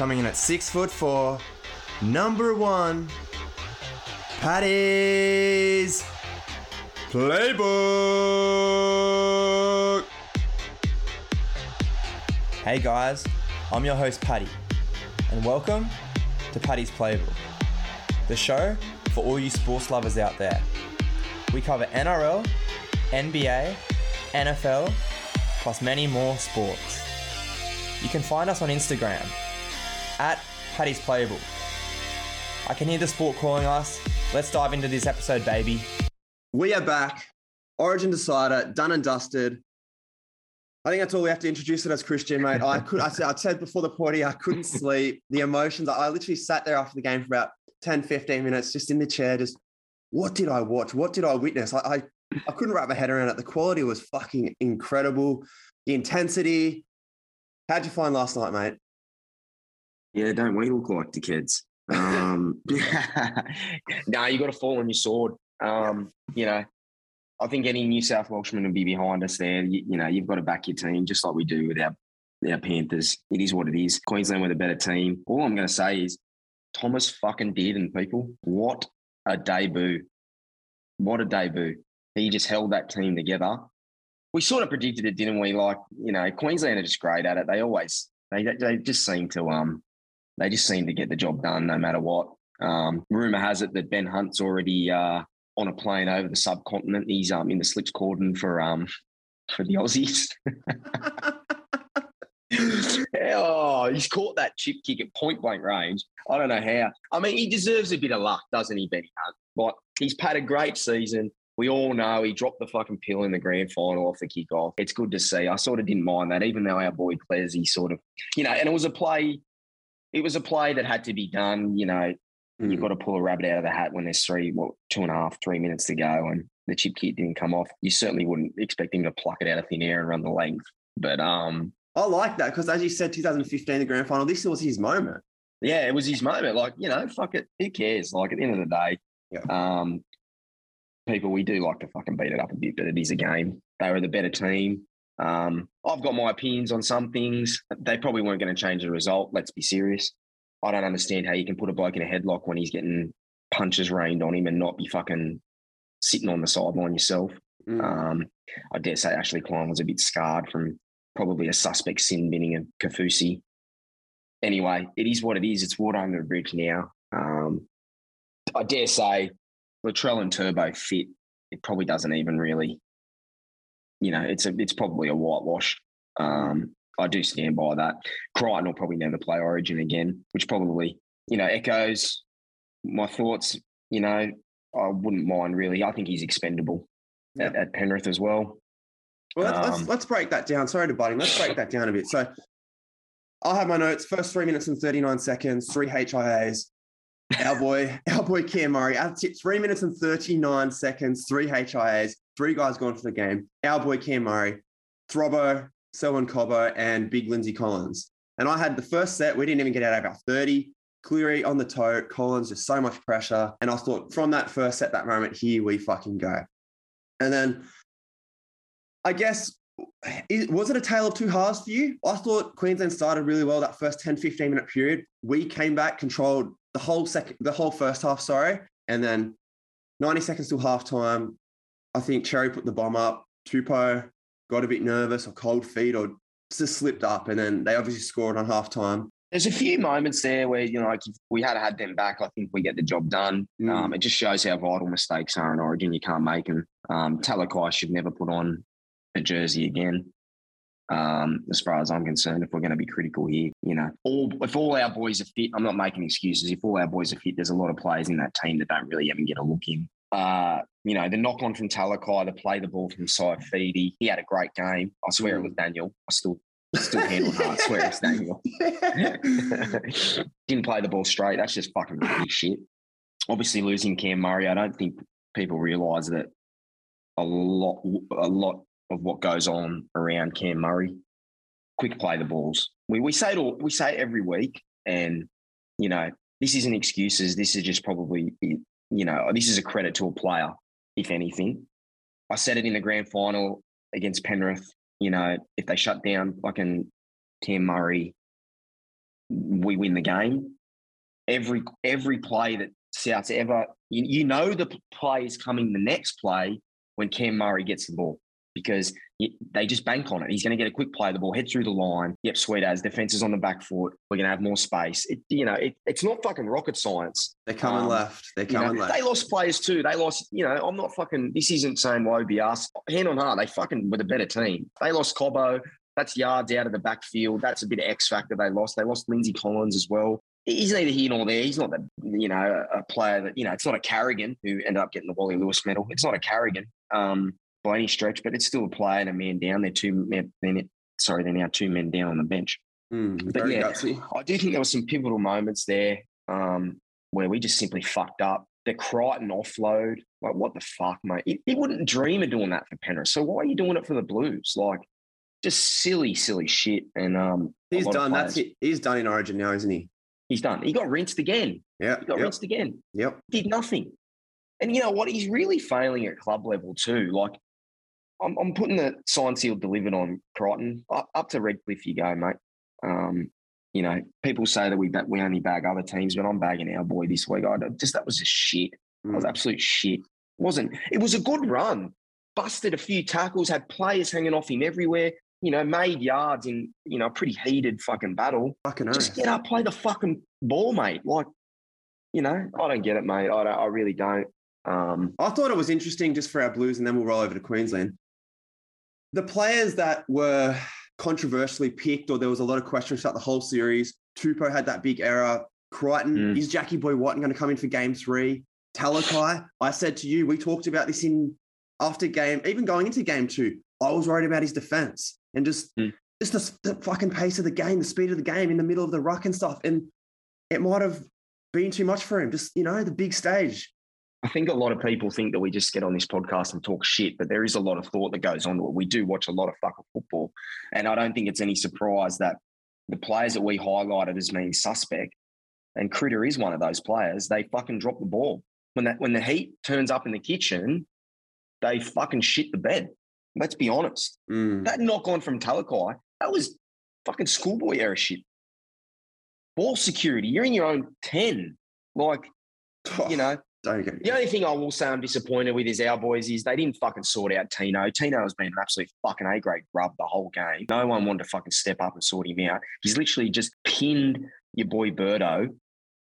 coming in at six foot four, number one, Paddy's Playbook. Hey guys, I'm your host Paddy, and welcome to Paddy's Playbook, the show for all you sports lovers out there. We cover NRL, NBA, NFL, plus many more sports. You can find us on Instagram at Paddy's Playbook. I can hear the sport calling us. Let's dive into this episode, baby. We are back. Origin Decider, done and dusted. I think that's all we have to introduce it as Christian, mate. I could I said, I said before the party, I couldn't sleep. The emotions, I literally sat there after the game for about 10, 15 minutes, just in the chair, just what did I watch? What did I witness? I, I, I couldn't wrap my head around it. The quality was fucking incredible. The intensity. How'd you find last night, mate? Yeah, don't we look like the kids? Um, no, you got to fall on your sword. Um, you know, I think any New South Welshman will be behind us there. You, you, know, you've got to back your team just like we do with our, our Panthers. It is what it is. Queensland with a better team. All I'm going to say is Thomas fucking and people, what a debut. What a debut. He just held that team together. We sort of predicted it, didn't we? Like, you know, Queensland are just great at it. They always, they, they just seem to, um, they just seem to get the job done no matter what. Um, rumor has it that Ben Hunt's already uh, on a plane over the subcontinent. He's um, in the slips cordon for um, for the Aussies. oh, he's caught that chip kick at point blank range. I don't know how. I mean, he deserves a bit of luck, doesn't he, Benny Hunt? But he's had a great season. We all know he dropped the fucking pill in the grand final off the kickoff. It's good to see. I sort of didn't mind that, even though our boy he sort of, you know, and it was a play. It was a play that had to be done. You know, mm. you've got to pull a rabbit out of the hat when there's three, what, two and a half, three minutes to go, and the chip kit didn't come off. You certainly wouldn't expect him to pluck it out of thin air and run the length. But um, I like that because, as you said, 2015, the grand final, this was his moment. Yeah, it was his moment. Like, you know, fuck it. Who cares? Like, at the end of the day, yeah. um, people, we do like to fucking beat it up a bit, but it is a game. They were the better team. Um, I've got my opinions on some things. They probably weren't going to change the result. Let's be serious. I don't understand how you can put a bloke in a headlock when he's getting punches rained on him and not be fucking sitting on the sideline yourself. Mm. Um, I dare say Ashley Klein was a bit scarred from probably a suspect sin binning of Kaufusi. Anyway, it is what it is. It's water under the bridge now. Um, I dare say Latrell and Turbo fit. It probably doesn't even really, you know, it's a it's probably a whitewash. Um, I do stand by that. Crichton will probably never play Origin again, which probably, you know, echoes my thoughts. You know, I wouldn't mind really. I think he's expendable at, at Penrith as well. Well, let's, um, let's, let's break that down. Sorry to butt. Let's break that down a bit. So I'll have my notes. First three minutes and 39 seconds, three HIAs. Our boy, our boy Cam Murray. Three minutes and 39 seconds, three HIAs, three guys gone for the game. Our boy Cam Murray, Throbo, Selwyn Cobbo, and Big Lindsay Collins. And I had the first set, we didn't even get out of our 30. Cleary on the toe, Collins, just so much pressure. And I thought from that first set, that moment, here we fucking go. And then I guess, was it a tale of two halves for you? I thought Queensland started really well that first 10, 15 minute period. We came back, controlled the whole second, the whole first half, sorry. And then 90 seconds till halftime, I think Cherry put the bomb up. Tupou got a bit nervous or cold feet or just slipped up. And then they obviously scored on half time. There's a few moments there where, you know, like if we had had them back, I think we get the job done. Mm. Um, it just shows how vital mistakes are in Origin. You can't make them. Um, Talakai should never put on a jersey again. Um, as far as I'm concerned, if we're going to be critical here, you know, all if all our boys are fit, I'm not making excuses. If all our boys are fit, there's a lot of players in that team that don't really even get a look in. Uh, you know, the knock on from Talakai, the play the ball from Saifiti. He had a great game. I swear it was Daniel. I still still handle hard. I swear it's Daniel. Didn't play the ball straight. That's just fucking shit. Obviously, losing Cam Murray, I don't think people realise that a lot, a lot of what goes on around Cam Murray. Quick play the balls. We we say it all, we say it every week, and you know this isn't excuses. This is just probably you know this is a credit to a player, if anything. I said it in the grand final against Penrith. You know if they shut down fucking Cam Murray, we win the game. Every every play that South's ever, you, you know, the play is coming the next play when Cam Murray gets the ball because they just bank on it. He's going to get a quick play, the ball head through the line. Yep, sweet as defense is on the back foot. We're going to have more space. It, you know, it, it's not fucking rocket science. They're coming um, left. They're coming know, left. They lost players too. They lost. You know, I'm not fucking. This isn't saying woe be us. Hand on heart, they fucking were the better team. They lost Cobbo. That's yards out of the backfield. That's a bit of X factor they lost. They lost Lindsay Collins as well. He's neither here nor there. He's not the, you know, a player that, you know, it's not a Carrigan who ended up getting the Wally Lewis medal. It's not a Carrigan. Um, by any stretch, but it's still a player and a man down. They're two men. They're, sorry, they're now two men down on the bench. Mm, but yeah, gutsy. I do think there were some pivotal moments there um, where we just simply fucked up. The Crichton offload, like what the fuck, mate? He, he, wouldn't dream of doing that for Penrith. So why are you doing it for the Blues? Like, just silly, silly shit. And um, he's done. That's it. He's done in Origin now, isn't he? He's done. He got rinsed again. Yeah, he got yep. rinsed again. Yep, did nothing. And you know what? He's really failing at club level too. Like I'm, I'm putting the sign seal delivered on Crichton. Up, up to Redcliffe you go, mate. Um, you know, people say that we we only bag other teams, but I'm bagging our boy this week. I just that was just shit. Mm. It was absolute shit. It wasn't it was a good run. Busted a few tackles, had players hanging off him everywhere. You know, made yards in you know a pretty heated fucking battle. Fucking just get up, play the fucking ball, mate. Like, you know, I don't get it, mate. I don't, I really don't. Um, I thought it was interesting just for our Blues, and then we'll roll over to Queensland the players that were controversially picked, or there was a lot of questions about the whole series. Tupou had that big error. Crichton, mm. is Jackie Boy Wighton going to come in for game three? Talakai, I said to you, we talked about this in after game, even going into game two. I was worried about his defense and just mm. just the, the fucking pace of the game, the speed of the game in the middle of the ruck and stuff. And it might have been too much for him. Just, you know, the big stage. I think a lot of people think that we just get on this podcast and talk shit, but there is a lot of thought that goes on to it. We do watch a lot of fucking football. And I don't think it's any surprise that the players that we highlighted as being suspect, and Critter is one of those players, they fucking drop the ball. When that when the heat turns up in the kitchen, they fucking shit the bed. Let's be honest. Mm. That knock on from Talakai, that was fucking schoolboy era shit. Ball security, you're in your own 10. Like, you know, the only thing I will say I'm disappointed with is our boys is they didn't fucking sort out Tino. Tino has been an absolute fucking A grade grub the whole game. No one wanted to fucking step up and sort him out. He's literally just pinned your boy Birdo,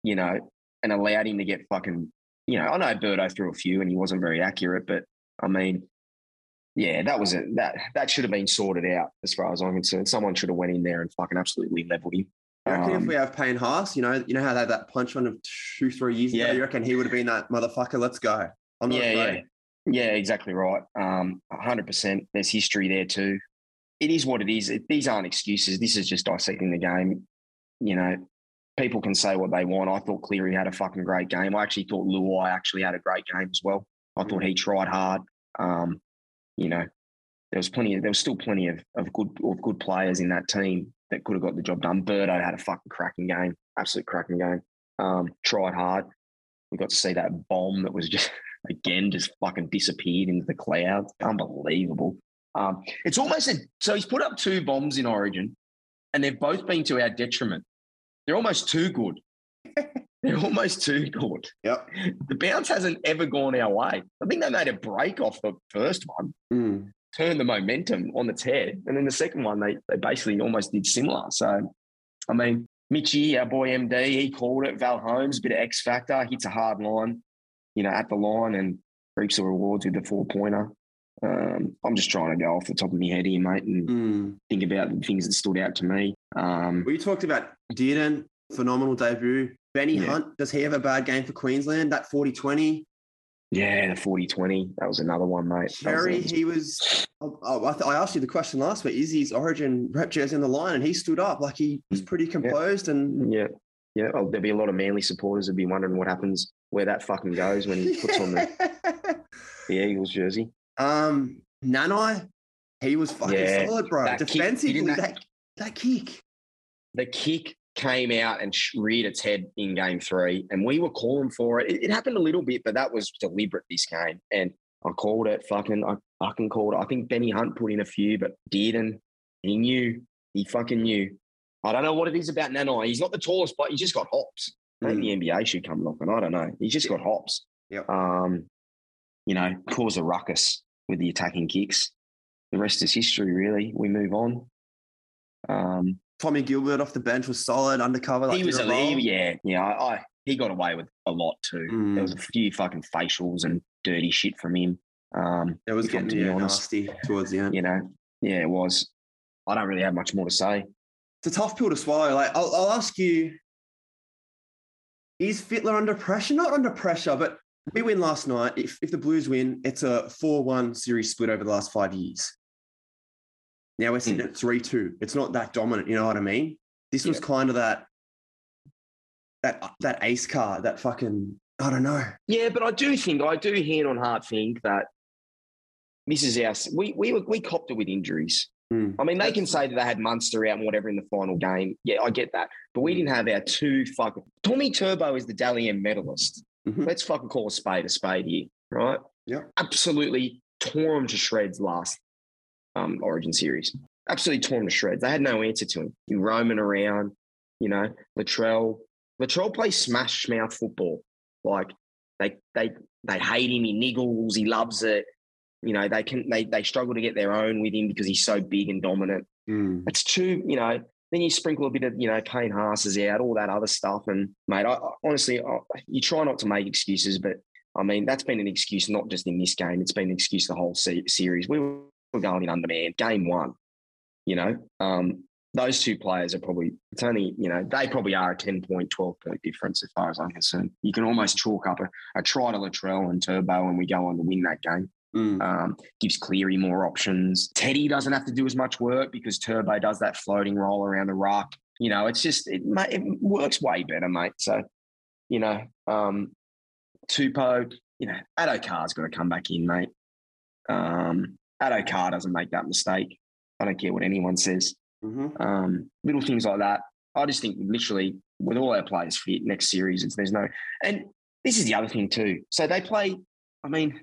you know, and allowed him to get fucking, you know, I know Birdo threw a few and he wasn't very accurate, but I mean, yeah, that was it. That that should have been sorted out as far as I'm concerned. Someone should have went in there and fucking absolutely leveled him. I reckon um, if we have Payne Haas, you know, you know how they had that punch on of two, three years yeah. ago. You reckon he would have been that motherfucker? Let's go. I'm not yeah, yeah, yeah, exactly right. Um, hundred percent. There's history there too. It is what it is. It, these aren't excuses. This is just dissecting the game. You know, people can say what they want. I thought Cleary had a fucking great game. I actually thought Luai actually had a great game as well. I thought he tried hard. Um, you know, there was plenty. Of, there was still plenty of, of good of good players in that team that could have got the job done. Birdo had a fucking cracking game, absolute cracking game. Um, tried hard. We got to see that bomb that was just again just fucking disappeared into the clouds. Unbelievable. Um, it's almost a, so he's put up two bombs in Origin, and they've both been to our detriment. They're almost too good. They're almost too good. Yep. The bounce hasn't ever gone our way. I think they made a break off the first one. Mm turned the momentum on its head. And then the second one, they, they basically almost did similar. So, I mean, Mitchy, our boy MD, he called it. Val Holmes, bit of X factor, hits a hard line, you know, at the line and reaps the rewards with the four pointer. Um, I'm just trying to go off the top of my head here, mate, and mm. think about the things that stood out to me. Um, we talked about Dearden, phenomenal debut. Benny yeah. Hunt, does he have a bad game for Queensland? That 40 20? Yeah, the 40 20. That was another one, mate. Cherry, he was. Oh, I, th- I, asked you the question last week. Is his origin rep jersey in the line? And he stood up like he was mm, pretty composed. Yeah. And yeah, yeah. Oh, there'll be a lot of manly supporters who'll be wondering what happens, where that fucking goes when he puts on the, the Eagles jersey. Um, Nanai, he was fucking yeah, solid, bro. Defensively, kick, that, that kick. The kick came out and reared its head in game three, and we were calling for it. it. It, happened a little bit, but that was deliberate this game. And I called it fucking, I fucking called it. I think Benny Hunt put in a few, but Dearden, he knew, he fucking knew. I don't know what it is about Nanai. He's not the tallest, but he's just got hops. Think mm. the NBA should come knocking. I don't know. He's just got hops. Yep. Um, you know, cause a ruckus with the attacking kicks. The rest is history, really. We move on. Um, Tommy Gilbert off the bench was solid, undercover. Like he was a lead, yeah, yeah. I, I, he got away with a lot too. Mm. There was a few fucking facials and dirty shit from him. Um, it was getting to be honest, nasty towards the end. You know, yeah, it was. I don't really have much more to say. It's a tough pill to swallow. Like, I'll, I'll ask you: Is Fittler under pressure? Not under pressure, but we win last night. If if the Blues win, it's a four-one series split over the last five years. Now we're sitting mm. at 3 2. It's not that dominant, you know what I mean? This was kind of that that that ace card, that fucking I don't know. Yeah, but I do think I do hand on heart think that this is our we we we copped it with injuries. Mm. I mean, they can say that they had Munster out and whatever in the final game. Yeah, I get that. But we didn't have our two fucking Tommy Turbo is the Dally M medalist. Mm-hmm. Let's fucking call a spade a spade here, right? Yeah. Absolutely tore him to shreds last um, Origin series. Absolutely torn to shreds. They had no answer to him. He roaming around, you know. Latrell, Latrell plays smash mouth football. Like they they they hate him. He niggles. He loves it. You know they can they they struggle to get their own with him because he's so big and dominant. Mm. It's too you know. Then you sprinkle a bit of you know Payne Haas's out, all that other stuff, and mate, I, honestly, I, you try not to make excuses, but I mean that's been an excuse not just in this game. It's been an excuse the whole se- series. We were we're going in undermanned. Game one, you know, um, those two players are probably, it's only, you know, they probably are a 10 point, 12 point difference as far as I'm concerned. You can almost chalk up a, a try to Latrell and Turbo and we go on to win that game. Mm. Um, gives Cleary more options. Teddy doesn't have to do as much work because Turbo does that floating roll around the rock. You know, it's just, it, it works way better, mate. So, you know, um, Tupou, you know, Addo-Carr's got to come back in, mate. Um, Addo Carr doesn't make that mistake. I don't care what anyone says. Mm-hmm. Um, little things like that. I just think literally with all our players fit next series, it's, there's no. And this is the other thing too. So they play. I mean,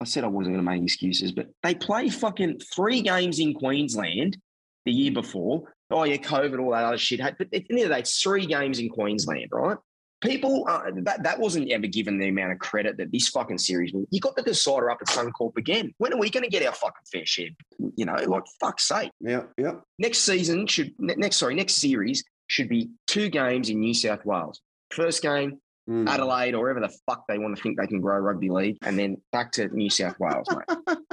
I said I wasn't going to make excuses, but they play fucking three games in Queensland the year before. Oh yeah, COVID, all that other shit. But at the end of the day, it's three games in Queensland, right? People uh, that that wasn't ever given the amount of credit that this fucking series. You got the decider up at Suncorp again. When are we going to get our fucking fair share? You know, like fuck's sake. Yeah, yeah. Next season should next sorry next series should be two games in New South Wales. First game. Mm. Adelaide or wherever the fuck they want to think they can grow rugby league, and then back to New South Wales, mate.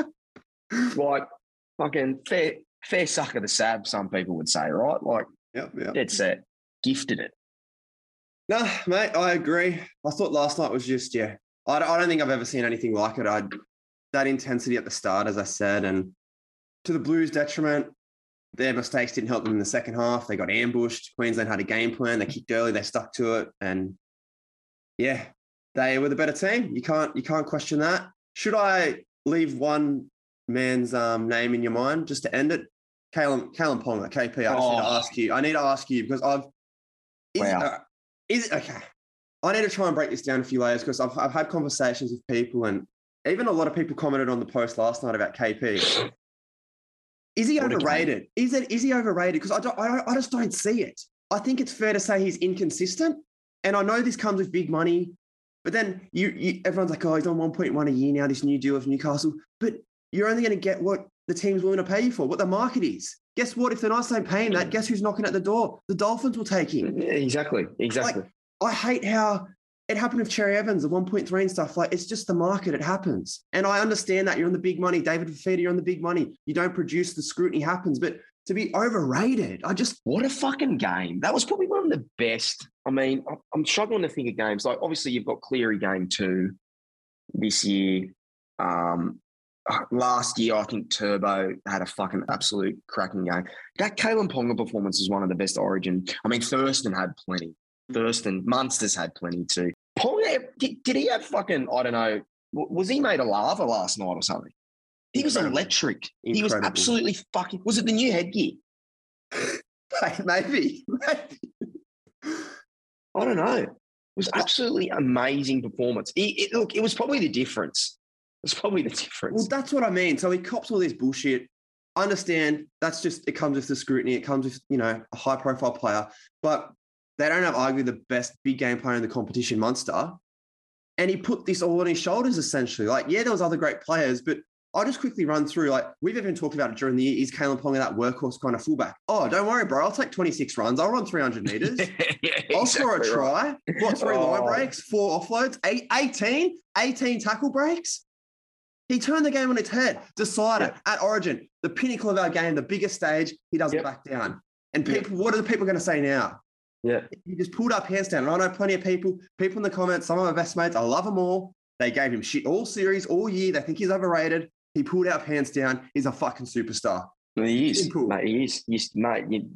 like fucking fair, fair suck of the sab, some people would say, right? Like, yep, yep. dead set, gifted it. No, mate, I agree. I thought last night was just, yeah, I don't, I don't think I've ever seen anything like it. I that intensity at the start, as I said, and to the Blues' detriment, their mistakes didn't help them in the second half. They got ambushed. Queensland had a game plan. They kicked early. They stuck to it, and yeah, they were the better team. You can't you can't question that. Should I leave one man's um, name in your mind just to end it? Kalyn Kalyn Ponga, KP. I just oh. need to oh. ask you. I need to ask you because I've. Wow. Is it okay? I need to try and break this down a few layers because I've, I've had conversations with people and even a lot of people commented on the post last night about KP. Is he overrated? Is it is he overrated? Because I don't, I, I just don't see it. I think it's fair to say he's inconsistent, and I know this comes with big money. But then you, you everyone's like, oh, he's on 1.1 a year now. This new deal with Newcastle, but you're only going to get what the team's willing to pay you for, what the market is. Guess what? If they're not saying paying that, guess who's knocking at the door? The Dolphins will take him. Exactly. Exactly. Like, I hate how it happened with Cherry Evans, the 1.3 and stuff. Like it's just the market, it happens. And I understand that you're on the big money. David Fifita, you're on the big money. You don't produce, the scrutiny happens. But to be overrated, I just what a fucking game. That was probably one of the best. I mean, I'm struggling to think of games. Like obviously you've got Cleary game two this year. Um, last year, I think Turbo had a fucking absolute cracking game. That Kalyn Ponga performance is one of the best Origin. I mean, Thurston had plenty. Thurston, Munster's had plenty too. Ponga, did, did he have fucking, I don't know, was he made of lava last night or something? He Incredible. was electric. Incredible. He was absolutely fucking, was it the new headgear? Maybe. Maybe. I don't know. It was absolutely amazing performance. It, it, look, it was probably the difference. It's probably the difference. Well, that's what I mean. So he cops all this bullshit. understand that's just it comes with the scrutiny. It comes with you know a high profile player, but they don't have arguably the best big game player in the competition, Munster. And he put this all on his shoulders essentially. Like, yeah, there was other great players, but I'll just quickly run through. Like we've even talked about it during the year. Is Kalyn Ponga that workhorse kind of fullback? Oh, don't worry, bro. I'll take 26 runs. I'll run 300 meters. yeah, I'll score a try. Right. What three oh. line breaks, four offloads, eight, 18, 18 tackle breaks. He turned the game on its head, decided at Origin, the pinnacle of our game, the biggest stage, he doesn't yep. back down. And people, what are the people going to say now? Yeah. He just pulled up hands down. And I know plenty of people, people in the comments, some of my best mates, I love them all. They gave him shit all series, all year. They think he's overrated. He pulled out hands down. He's a fucking superstar. he is, Simple. mate. He is, he's, mate. You,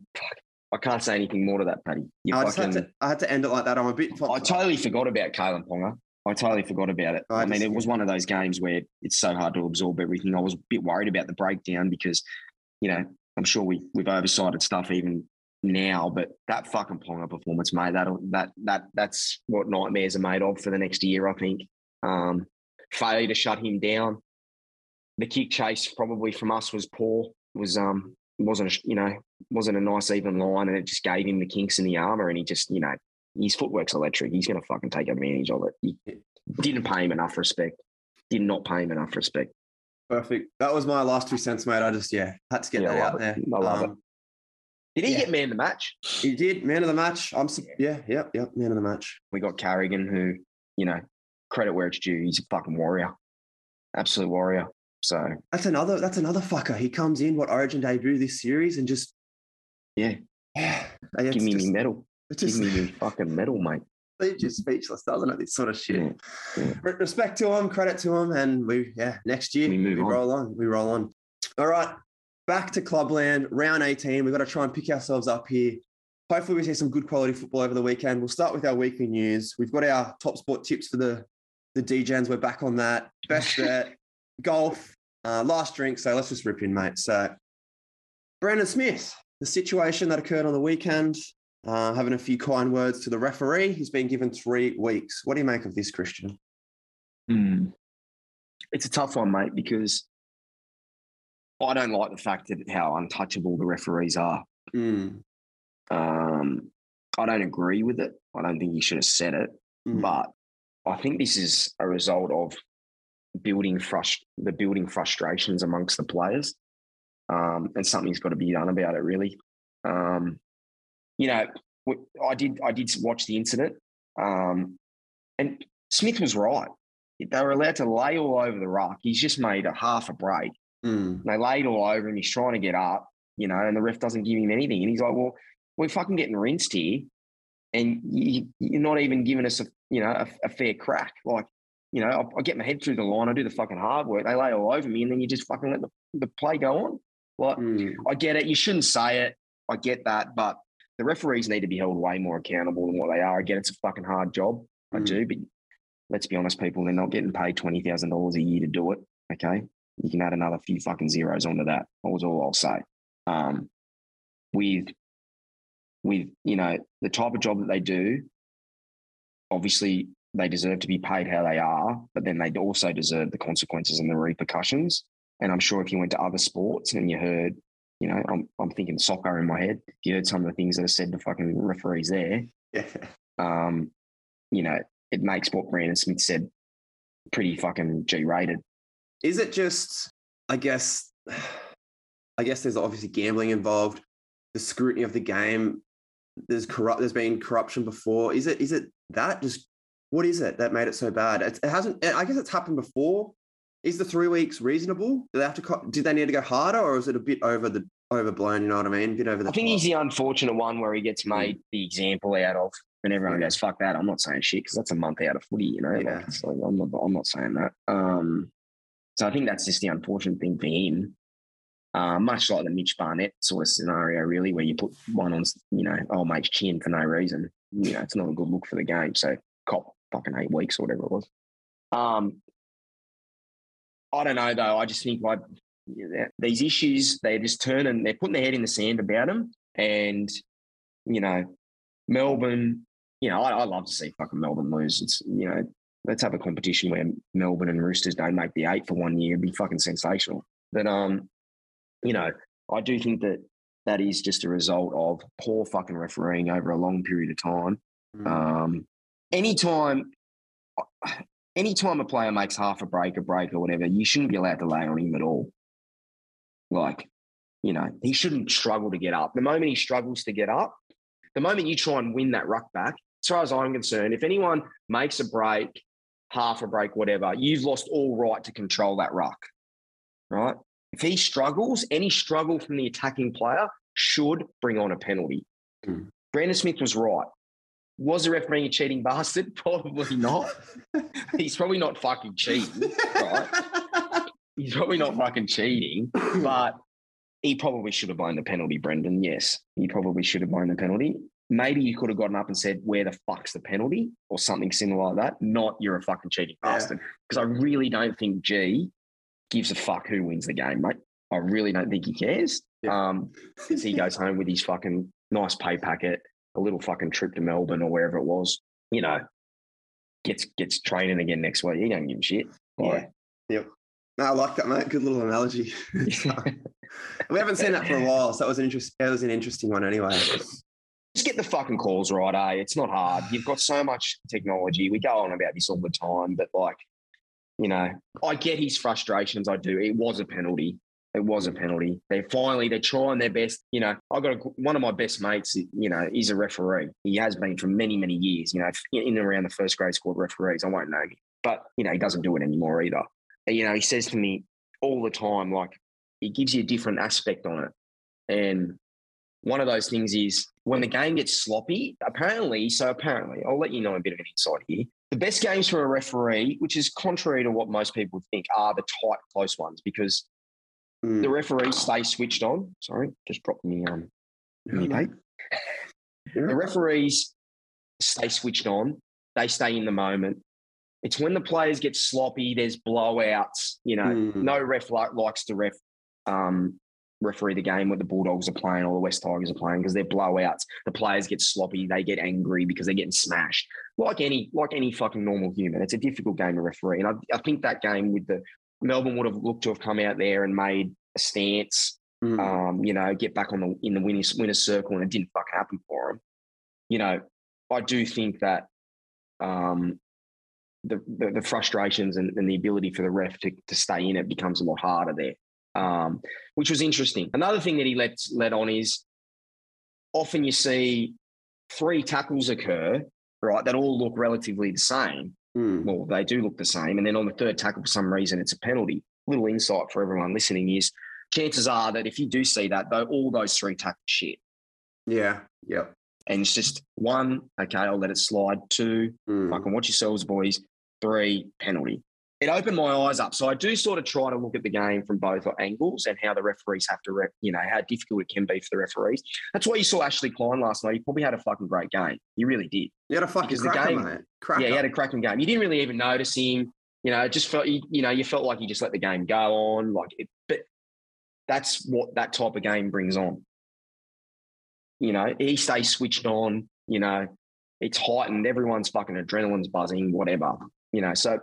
I can't say anything more to that, Paddy. I, fucking, had to, I had to end it like that. I'm a bit. I totally forgot about Kalyn Ponga. I totally forgot about it. I, I mean, it was one of those games where it's so hard to absorb everything. I was a bit worried about the breakdown because, you know, I'm sure we we've oversighted stuff even now, but that fucking Ponga performance, mate, that that that that's what nightmares are made of for the next year. I think um, failure to shut him down. The kick chase probably from us was poor. It was um wasn't a, you know wasn't a nice even line, and it just gave him the kinks in the armor, and he just you know his footwork's electric. He's going to fucking take advantage of it. He didn't pay him enough respect. Did not pay him enough respect. Perfect. That was my last two cents, mate. I just yeah had to get yeah, that out it. there. I love um, it. Did he yeah. get man of the match? He did, man of the match. I'm yeah, yep, yep, man of the match. We got Carrigan, who you know, credit where it's due. He's a fucking warrior, absolute warrior. So that's another that's another fucker. He comes in what Origin debut this series and just yeah, yeah, give me just, medal. Just, give me fucking metal, mate. Leaves you speechless, doesn't it? This sort of shit. Yeah, yeah. Respect to him, credit to him, and we yeah. Next year we, we roll on. We roll on. All right, back to clubland, round 18. We've got to try and pick ourselves up here. Hopefully, we see some good quality football over the weekend. We'll start with our weekly news. We've got our top sport tips for the the DJs. We're back on that. Best bet, golf, uh, last drink. So let's just rip in, mate. So, Brandon Smith, the situation that occurred on the weekend, uh, having a few kind words to the referee. He's been given three weeks. What do you make of this, Christian? Mm. It's a tough one, mate, because I don't like the fact that how untouchable the referees are. Mm. Um, I don't agree with it. I don't think he should have said it, mm. but I think this is a result of building frust- the building frustrations amongst the players, um, and something's got to be done about it. Really, um, you know, I did I did watch the incident, um, and Smith was right. They were allowed to lay all over the ruck. He's just made a half a break Mm. They laid all over him. He's trying to get up, you know, and the ref doesn't give him anything. And he's like, well, we're fucking getting rinsed here. And you, are not even giving us a, you know, a, a fair crack. Like, you know, I, I, get my head through the line. I do the fucking hard work. They lay all over me. And then you just fucking let the, the play go on. Like, mm. I get it. You shouldn't say it. I get that. But the referees need to be held way more accountable than what they are. Again, it's a fucking hard job. Mm. I do. But let's be honest, people, they're not getting paid $20,000 a year to do it. Okay you can add another few fucking zeros onto that. That was all I'll say. Um, with with you know the type of job that they do, obviously they deserve to be paid how they are, but then they also deserve the consequences and the repercussions. And I'm sure if you went to other sports and you heard, you know, I'm I'm thinking soccer in my head. If you heard some of the things that are said to fucking referees there, yeah. um, you know, it makes what Brandon Smith said pretty fucking G rated. Is it just, I guess, I guess there's obviously gambling involved, the scrutiny of the game. There's corrupt. There's been corruption before. Is it? Is it that? Just what is it that made it so bad? It, it hasn't. I guess it's happened before. Is the three weeks reasonable? Do they have to? Did they need to go harder, or is it a bit over the overblown? You know what I mean? A bit over the. I think top. he's the unfortunate one where he gets hmm. made the example out of, and everyone goes, "Fuck that!" I'm not saying shit because that's a month out of footy. You know, yeah. like, like, I'm not. I'm not saying that. Um, so I think that's just the unfortunate thing for him. Uh, much like the Mitch Barnett sort of scenario, really, where you put one on, you know, old mate's chin for no reason. You know, it's not a good look for the game. So cop fucking eight weeks or whatever it was. Um, I don't know though. I just think like these issues, they just turn and they're putting their head in the sand about them. And you know, Melbourne. You know, I, I love to see fucking Melbourne lose. It's you know, let's have a competition where Melbourne and Roosters don't make the eight for one year. It'd be fucking sensational. But um, you know, I do think that that is just a result of poor fucking refereeing over a long period of time. Mm. Um, anytime, anytime a player makes half a break, a break, or whatever, you shouldn't be allowed to lay on him at all. Like, you know, he shouldn't struggle to get up. The moment he struggles to get up, the moment you try and win that ruck back, as far as I'm concerned, if anyone makes a break, half a break, whatever, you've lost all right to control that ruck, right? If he struggles, any struggle from the attacking player should bring on a penalty. Mm. Brandon Smith was right. Was the referee a cheating bastard? Probably not. He's probably not fucking cheating, right? He's probably not fucking cheating, but he probably should have blown the penalty, Brendan. Yes, he probably should have blown the penalty. Maybe you could have gotten up and said, Where the fuck's the penalty? or something similar like that. Not you're a fucking cheating bastard. Because I really don't think G gives a fuck who wins the game, mate. I really don't think he cares. Yeah. Um, he goes home with his fucking nice pay packet, a little fucking trip to Melbourne or wherever it was, you know, gets gets training again next week. He don't give a shit. Like, yeah. Yep. No, I like that, mate. Good little analogy. we haven't seen that for a while, so that was an interesting. That was an interesting one, anyway. Just get the fucking calls right, eh? It's not hard. You've got so much technology. We go on about this all the time, but like, you know, I get his frustrations. I do. It was a penalty. It was a penalty. They finally they're trying their best. You know, I got a, one of my best mates. You know, he's a referee. He has been for many many years. You know, in and around the first grade squad referees. I won't name him, but you know, he doesn't do it anymore either. You know, he says to me all the time, like it gives you a different aspect on it. And one of those things is when the game gets sloppy, apparently, so apparently, I'll let you know a bit of an insight here. The best games for a referee, which is contrary to what most people think, are the tight, close ones because mm. the referees stay switched on. Sorry, just dropped me um me. The referees stay switched on. They stay in the moment. It's when the players get sloppy. There's blowouts. You know, mm. no ref like, likes to ref um, referee the game where the Bulldogs are playing or the West Tigers are playing because they're blowouts. The players get sloppy, they get angry because they're getting smashed. Like any like any fucking normal human, it's a difficult game to referee. And I, I think that game with the Melbourne would have looked to have come out there and made a stance, mm. um, you know, get back on the in the winner's, winner's circle, and it didn't fuck happen for them. You know, I do think that um, the, the, the frustrations and, and, the ability for the ref to, to stay in it becomes a lot harder there um, which was interesting. Another thing that he let let on is often you see three tackles occur, right, that all look relatively the same. Mm. Well, they do look the same. And then on the third tackle, for some reason, it's a penalty. Little insight for everyone listening is chances are that if you do see that, though, all those three tackles shit. Yeah. Yep. And it's just one, okay, I'll let it slide. Two, mm. fucking watch yourselves, boys. Three, penalty it opened my eyes up. So I do sort of try to look at the game from both angles and how the referees have to, rep, you know, how difficult it can be for the referees. That's why you saw Ashley Klein last night. He probably had a fucking great game. He really did. He had a fucking cracker, the game, mate. Cracker. Yeah, he had a cracking game. You didn't really even notice him. You know, it just felt, you, you know, you felt like you just let the game go on. Like, it, but that's what that type of game brings on. You know, he stays switched on. You know, it's heightened. Everyone's fucking adrenaline's buzzing, whatever. You know, so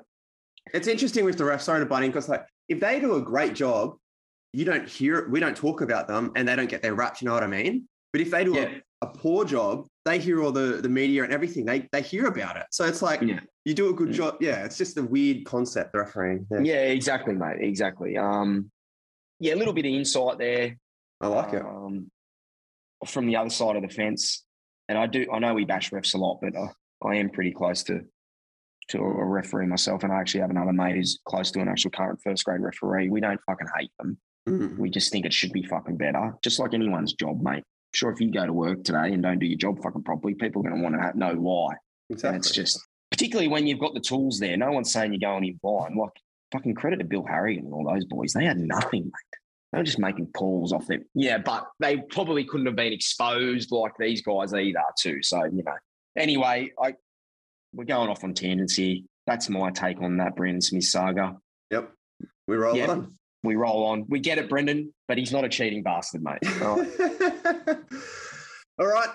it's interesting with the refs, sorry to butt in, because like if they do a great job, you don't hear it, we don't talk about them and they don't get their raps, you know what I mean? But if they do yeah. a, a, poor job, they hear all the, the media and everything, they they hear about it. So it's like yeah. you do a good yeah. job. Yeah, it's just a weird concept, the refereeing. Yeah. yeah, exactly, mate. Exactly. Um yeah, a little bit of insight there. I like um, it. From the other side of the fence. And I do I know we bash refs a lot, but uh, I am pretty close to to a referee myself, and I actually have another mate who's close to an actual current first grade referee. We don't fucking hate them. Mm. We just think it should be fucking better, just like anyone's job, mate. Sure, if you go to work today and don't do your job fucking properly, people are going to want to know why. Exactly. And it's just, particularly when you've got the tools there. No one's saying you're going in blind. Like fucking credit to Bill Harrigan and all those boys. They had nothing, mate. They were just making calls off them. Yeah, but they probably couldn't have been exposed like these guys either, too. So you know. Anyway, I we're going off on here. That's my take on that Brendan Smith saga. Yep. We roll yep. on. We roll on. We get it, Brendan, but he's not a cheating bastard, mate. All right. All right.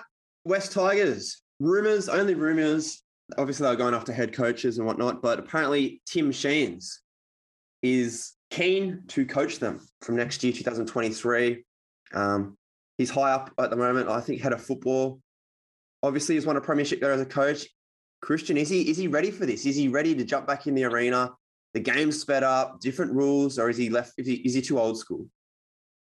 West Tigers. Rumors, only rumors. Obviously, they're going after head coaches and whatnot, but apparently Tim Sheens is keen to coach them from next year, 2023. Um, he's high up at the moment. I think head of football. Obviously, he's won a premiership there as a coach. Christian, is he is he ready for this? Is he ready to jump back in the arena? The game's sped up, different rules, or is he left? Is he, is he too old school?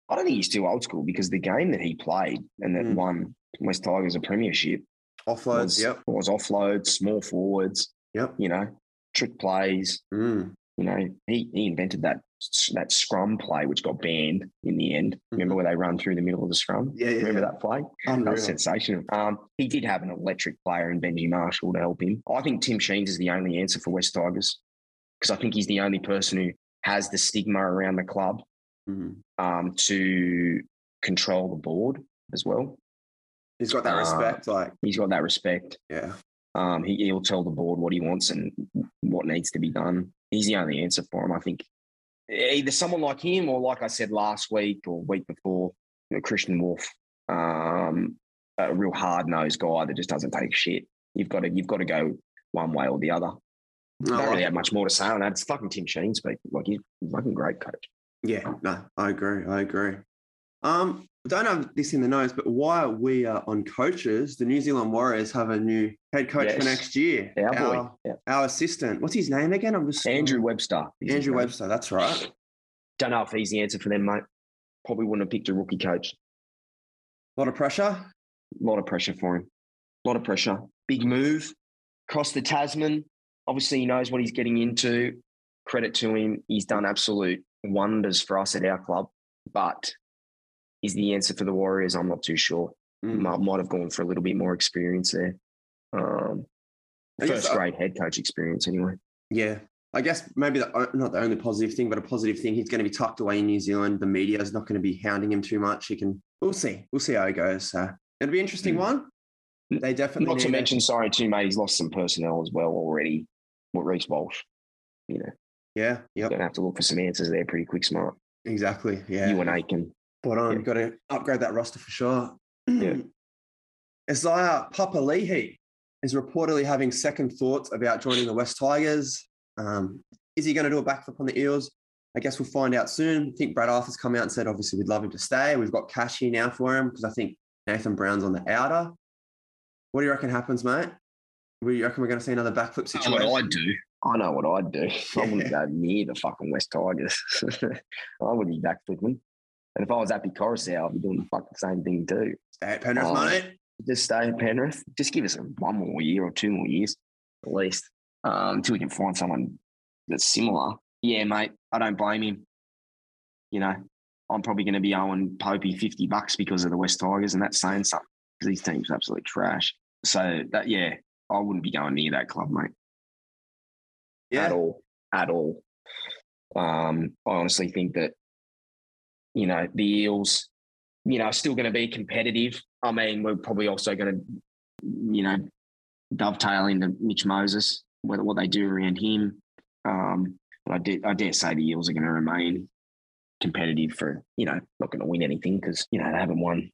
I don't think he's too old school because the game that he played and that mm. won West Tigers a premiership offloads, was, yep, was offloads, small forwards, yep, you know, trick plays. Mm. You know, he he invented that that scrum play, which got banned in the end. Remember where they run through the middle of the scrum? Yeah, yeah Remember yeah. that play? Unreal. That was sensational. Um, he did have an electric player in Benji Marshall to help him. I think Tim Sheens is the only answer for West Tigers because I think he's the only person who has the stigma around the club mm-hmm. um, to control the board as well. He's got that uh, respect. Uh, like he's got that respect. Yeah. Um, he, he'll tell the board what he wants and what needs to be done. He's the only answer for him. I think either someone like him or, like I said last week or week before, you know, Christian Wolf, um, a real hard nosed guy that just doesn't take shit. You've got to you've got to go one way or the other. No, don't really have much more to say on that. It's fucking Tim Sheen speaking. Like he's fucking great coach. Yeah, no, I agree. I agree. Um, Don't have this in the notes, but while we are on coaches, the New Zealand Warriors have a new head coach yes. for next year. Our, our, yeah. our, assistant. What's his name again? I'm just Andrew Webster. Andrew Webster. That's right. Don't know if he's the answer for them, mate. Probably wouldn't have picked a rookie coach. A lot of pressure. A lot of pressure for him. A lot of pressure. Big move. Cross the Tasman. Obviously, he knows what he's getting into. Credit to him. He's done absolute wonders for us at our club. But is the answer for the Warriors? I'm not too sure. Mm. Might, might have gone for a little bit more experience there. Um, first grade head coach experience, anyway. Yeah. I guess maybe the, not the only positive thing, but a positive thing. He's going to be tucked away in New Zealand. The media is not going to be hounding him too much. He can. We'll see. We'll see how it goes. So it'll be interesting mm. one. They definitely. Not to mention, sorry too, mate. He's lost some personnel as well already. What Reece Walsh, you know. Yeah. Yep. Going to have to look for some answers there pretty quick, smart. Exactly. Yeah. Euan Aitken. But on, yeah. got to upgrade that roster for sure. Yeah. Isaiah Papali'i is reportedly having second thoughts about joining the West Tigers. Um, is he going to do a backflip on the Eels? I guess we'll find out soon. I think Brad Arthur's come out and said, obviously, we'd love him to stay. We've got cash here now for him because I think Nathan Brown's on the outer. What do you reckon happens, mate? Do you reckon we're going to see another backflip situation? I know what I'd do. I know what I'd do. I wouldn't go near the fucking West Tigers. I wouldn't be backflipping. And if I was Api Koroisau, I'd be doing the fucking same thing too. Stay at Penrith, um, mate. Just stay at Penrith. Just give us one more year or two more years at least um, until we can find someone that's similar. Yeah, mate, I don't blame him. You know, I'm probably going to be owing Popey 50 bucks because of the West Tigers, and that's saying something because these teams are absolutely trash. So, that yeah, I wouldn't be going near that club, mate. Yeah. At all. At all. Um, I honestly think that you know, the Eels, you know, are still going to be competitive. I mean, we're probably also going to, you know, dovetail into Mitch Moses, what, what they do around him. Um, but I, dare, I dare say the Eels are going to remain competitive for, you know, not going to win anything because, you know, they haven't won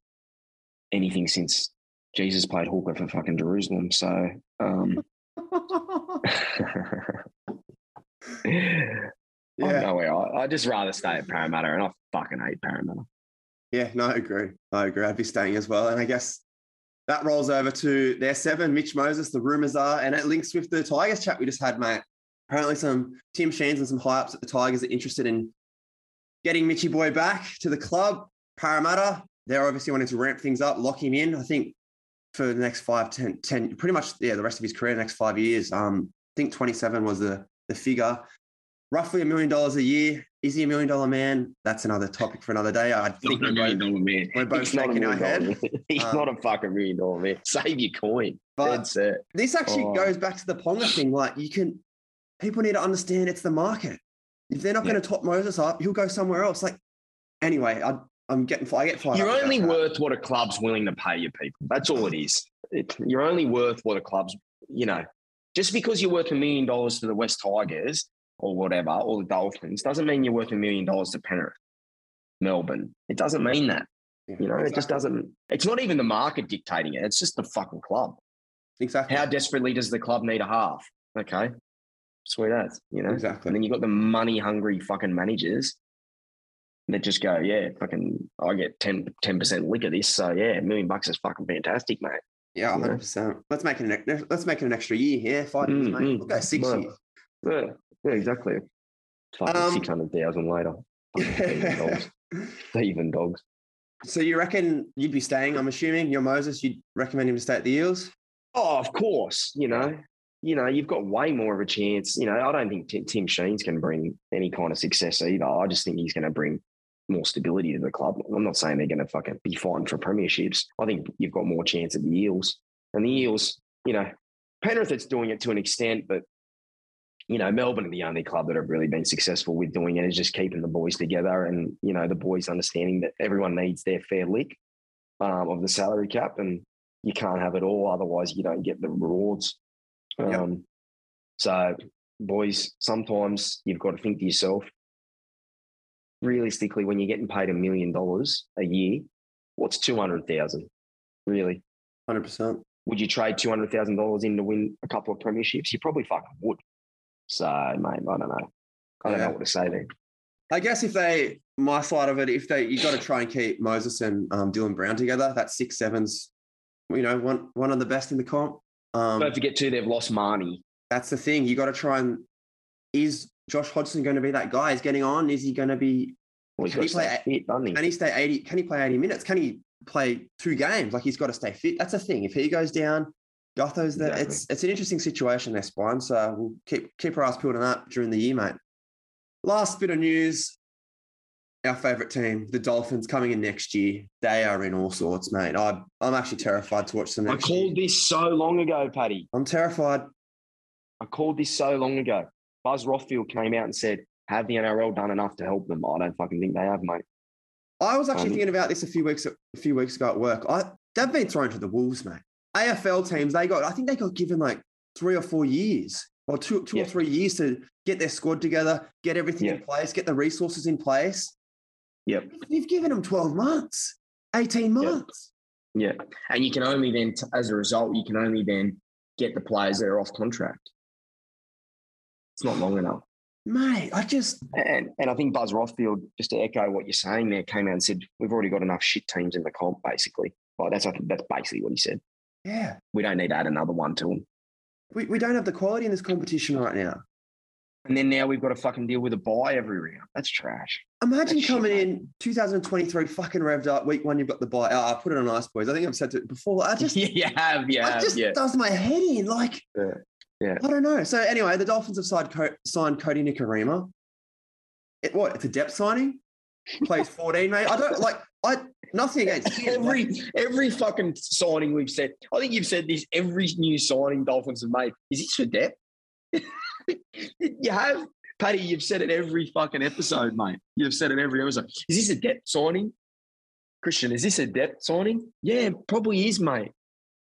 anything since Jesus played hooker for fucking Jerusalem. So, um, Yeah. No way. I, would just rather stay at Parramatta, and I fucking hate Parramatta. Yeah, no, I agree. I agree. I'd be staying as well. And I guess that rolls over to their seven, Mitch Moses, the rumours are, and it links with the Tigers chat we just had, mate. Apparently, some Tim Sheens and some high ups at the Tigers are interested in getting Mitchy Boy back to the club. Parramatta, they're obviously wanting to ramp things up, lock him in. I think for the next five, 10, 10 pretty much, yeah, the rest of his career, the next five years. Um, I think 27 was the, the figure roughly a million dollars a year. Is he a million dollar man? That's another topic for another day. I think not a million dollar man. We're both shaking our head. He's um, not a fucking million dollar man. Save your coin. But That's it. This actually oh. goes back to the Ponga thing. Like you can, people need to understand it's the market. If they're not yeah. going to top Moses up, he'll go somewhere else. Like anyway, I, am getting I get fired. You're only worth what a club's willing to pay you, people. That's all it is. It, you're only worth what a club's. You know, just because you're worth a million dollars to the West Tigers or whatever, or the Dolphins, doesn't mean you're worth a million dollars to Penrith, Melbourne. It doesn't mean that. You know, exactly. it just doesn't. It's not even the market dictating it. It's just the fucking club. Exactly. How desperately does the club need a half? Okay. sweet as, you know? Exactly. And then you've got the money hungry fucking managers that just go, yeah, fucking, I get 10, percent lick of this. So yeah, a million bucks is fucking fantastic, mate. Yeah, hundred percent. Let's make it an let's make it an extra year here. Five years, mm, mate. Mm. We'll go six well, years. Yeah, yeah, exactly. Fucking um, six hundred thousand later. dogs. Even dogs. So you reckon you'd be staying? I'm assuming you're Moses. You'd recommend him to stay at the Eels? Oh, of course. You know, you know, you've got way more of a chance. You know, I don't think T- Tim Sheen's going to bring any kind of success either. I just think he's going to bring more stability to the club. I'm not saying they're going to fucking be fighting for premierships. I think you've got more chance at the Eels. And the Eels, you know, Penrith is doing it to an extent, but you know, Melbourne are the only club that have really been successful with doing it is just keeping the boys together and, you know, the boys understanding that everyone needs their fair lick um, of the salary cap and you can't have it all. Otherwise, you don't get the rewards. Um, yep. So, boys, sometimes you've got to think to yourself, realistically, when you're getting paid a million dollars a year, what's 200,000 really? 100%. Would you trade $200,000 in to win a couple of premierships? You probably fucking would. So, mate, I don't know. I don't yeah. know what to say there. I guess if they, my side of it, if they, you got to try and keep Moses and um, Dylan Brown together. That six sevens, you know, one one of the best in the comp. Um, Don't forget too, they've lost Mahoney. That's the thing. You got to try and is Josh Hodgson going to be that guy? Is getting on? Is he going to be? Well, can he play? Fit, he? Can he stay eighty? Can he play eighty minutes? Can he play two games? Like he's got to stay fit. That's the thing. If he goes down, There. Exactly. It's it's an interesting situation there, Spine. So we'll keep keep our eyes peeled on that during the year, mate. Last bit of news. Our favourite team, the Dolphins, coming in next year. They are in all sorts, mate. I, I'm actually terrified to watch them. I called year. this so long ago, Paddy. I'm terrified. I called this so long ago. Buzz Rothfield came out and said, "Have the NRL done enough to help them?" I don't fucking think they have, mate. I was actually um, thinking about this a few weeks a few weeks ago at work. I they've been thrown to the wolves, mate. AFL teams, they got, I think they got given like three or four years or two, two yeah. or three years to get their squad together, get everything yeah. in place, get the resources in place. Yep. You've given them 12 months, 18 months. Yeah. yeah. And you can only then, as a result, you can only then get the players that are off contract. It's not long enough. Mate, I just and and I think Buzz Rothfield, just to echo what you're saying there, came out and said we've already got enough shit teams in the comp, basically. Like that's I think that's basically what he said. Yeah. We don't need to add another one to them. We, we don't have the quality in this competition right now. And then now we've got to fucking deal with a bye every round. That's trash. Imagine That's coming shit, in 2023, fucking revved up. Week one, you've got the bye. Oh, ah, I put it on ice, boys. I think I've said it before. I just, yeah, you have, yeah, it just yeah. does my head in. Like, yeah. yeah. I don't know. So anyway, the Dolphins have signed, signed Kodi Nikorima. It, what? It's a depth signing. Plays 14, mate. I don't like. I nothing against every every fucking signing we've said. I think you've said this every new signing Dolphins have made. Is this for depth? you have, Paddy. You've said it every fucking episode, mate. You've said it every episode. Is this a depth signing, Christian? Is this a depth signing? Yeah, probably is, mate.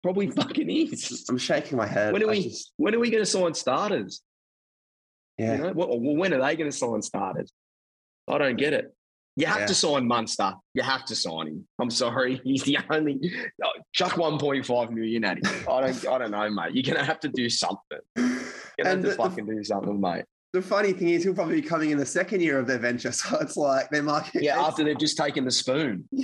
Probably fucking is. I'm shaking my head. When are we? Just... When are we going to sign starters? Yeah. You know, well, when are they going to sign starters? I don't get it. You have yeah. to sign Munster. You have to sign him. I'm sorry, he's the only. Chuck 1.5 million at him. I don't. I don't know, mate. You're gonna have to do something. You're gonna to fucking the, do something, mate. The funny thing is, he'll probably be coming in the second year of their venture, so it's like they're marking. Yeah, after they've just taken the spoon.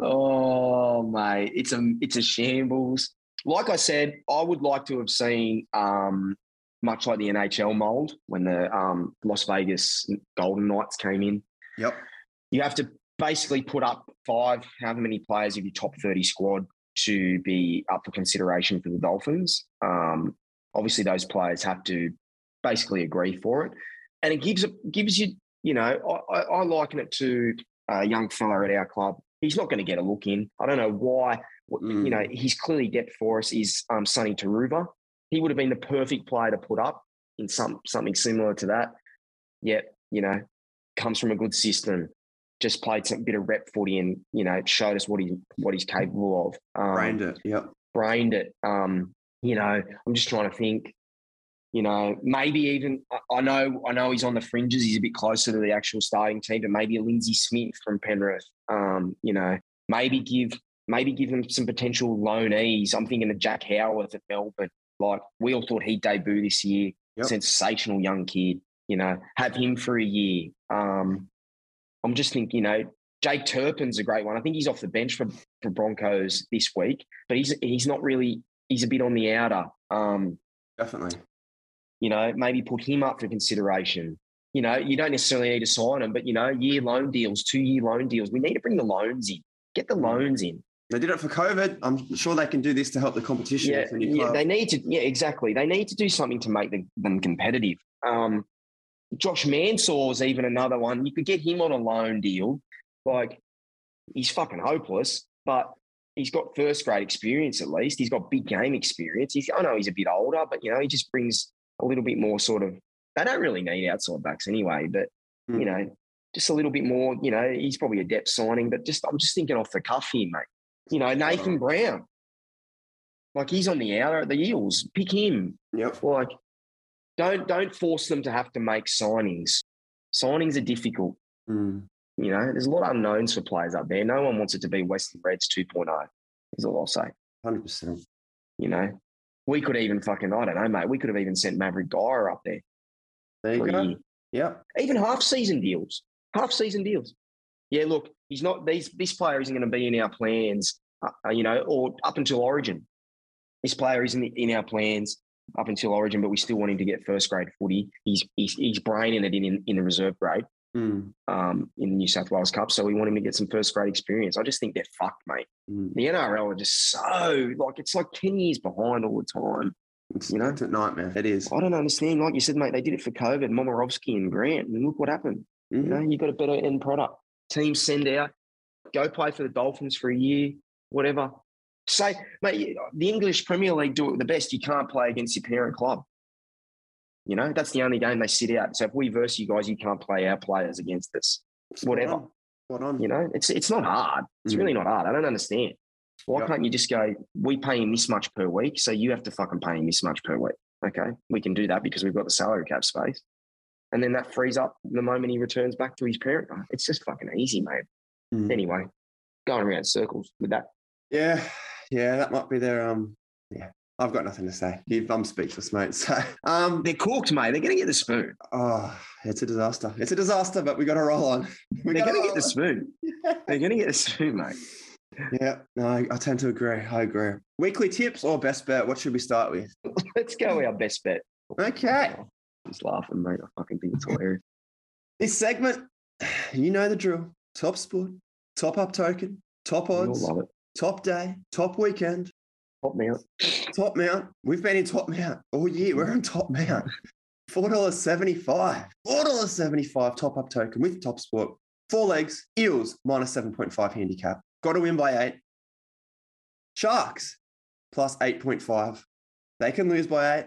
oh, mate, it's a it's a shambles. Like I said, I would like to have seen um, much like the NHL mold when the um, Las Vegas Golden Knights came in. Yep. You have to basically put up five, however many players of your top 30 squad to be up for consideration for the Dolphins. Um, obviously, those players have to basically agree for it. And it gives gives you, you know, I, I liken it to a young fella at our club. He's not going to get a look in. I don't know why. Mm. You know, he's clearly depth for us is um, Sonny Turuva he would have been the perfect player to put up in some something similar to that. Yet, you know, comes from a good system, just played some bit of rep footy and, you know, showed us what he what he's capable of. Um, brained it. Yep. Brained it. Um, you know, I'm just trying to think, you know, maybe even I know I know he's on the fringes, he's a bit closer to the actual starting team, but maybe a Lindsay Smith from Penrith. Um, you know, maybe give maybe give him some potential loanees. I'm thinking of Jack Howarth at Melbourne Like we all thought he'd debut this year. Yep. Sensational young kid. You know, have him for a year. Um, I'm just thinking, you know, Jake Turpin's a great one. I think he's off the bench for, for Broncos this week, but he's he's not really he's a bit on the outer. Um, Definitely. You know, maybe put him up for consideration. You know, you don't necessarily need to sign him, but you know, year loan deals, two year loan deals. We need to bring the loans in. Get the loans in. They did it for COVID. I'm sure they can do this to help the competition. Yeah, yeah they need to. Yeah, exactly. They need to do something to make the, them competitive. Um, Josh Mansour is even another one. You could get him on a loan deal. Like, he's fucking hopeless, but he's got first grade experience at least. He's got big game experience. He's, I know he's a bit older, but you know, he just brings a little bit more sort of. They don't really need outside backs anyway, but mm. you know, just a little bit more. You know, he's probably a depth signing, but just I'm just thinking off the cuff here, mate. You know, Nathan Brown, like he's on the outer at the Eels. Pick him. Yep. Like, don't don't force them to have to make signings. Signings are difficult. Mm. You know, there's a lot of unknowns for players up there. No one wants it to be Western Reds 2.0, is all I'll say. 100%. You know, we could even fucking, I don't know, mate, we could have even sent Mavrik Geyer up there. There you go. Yeah. Even half season deals, half season deals. Yeah, look, he's not, these, this player isn't going to be in our plans, uh, you know, or up until Origin. This player isn't in our plans up until Origin, but we still want him to get first grade footy. He's he's, he's braining it in, in, in the reserve grade mm. um, in the New South Wales Cup. So we want him to get some first grade experience. I just think they're fucked, mate. Mm. The NRL are just so like it's like ten years behind all the time. It's, you know, it's a nightmare. It is. I don't understand. Like you said, mate, they did it for COVID, Momirovski and Grant, and look what happened. Mm-hmm. You know, you got a better end product. Teams send out, go play for the Dolphins for a year, whatever. Say, mate, the English Premier League do it the best. You can't play against your parent club. You know, that's the only game they sit out. So if we verse you guys, you can't play our players against us. Whatever. What on? You know, it's it's not hard. It's mm. really not hard. I don't understand. Why yep. can't you just go, we pay him this much per week, so you have to fucking pay him this much per week? Okay, we can do that because we've got the salary cap space. And then that frees up the moment he returns back to his parent. It's just fucking easy, mate. Mm. Anyway, going around circles with that. Yeah, yeah, that might be their um yeah, I've got nothing to say. I'm speechless, mate. So um, they're corked, mate. They're going to get the spoon. Oh, it's a disaster. It's a disaster, but we got to roll on. We they're going to get the spoon. Yeah. They're going to get the spoon, mate. Yeah, no, I, I, tend to agree. I agree. Weekly tips or best bet? What should we start with? Let's go with our best bet. Okay. Just laughing, mate. I fucking think it's hilarious. This segment, you know the drill. Top sport, top up token, top odds, top day, top weekend, Top Mount. Top Mount. We've been in Top Mount all year. We're in Top Mount. Four dollars seventy-five. Four dollars seventy-five top up token with Top Sport. Four legs. Eels minus seven point five handicap. Got to win by eight. Sharks plus eight point five. They can lose by eight.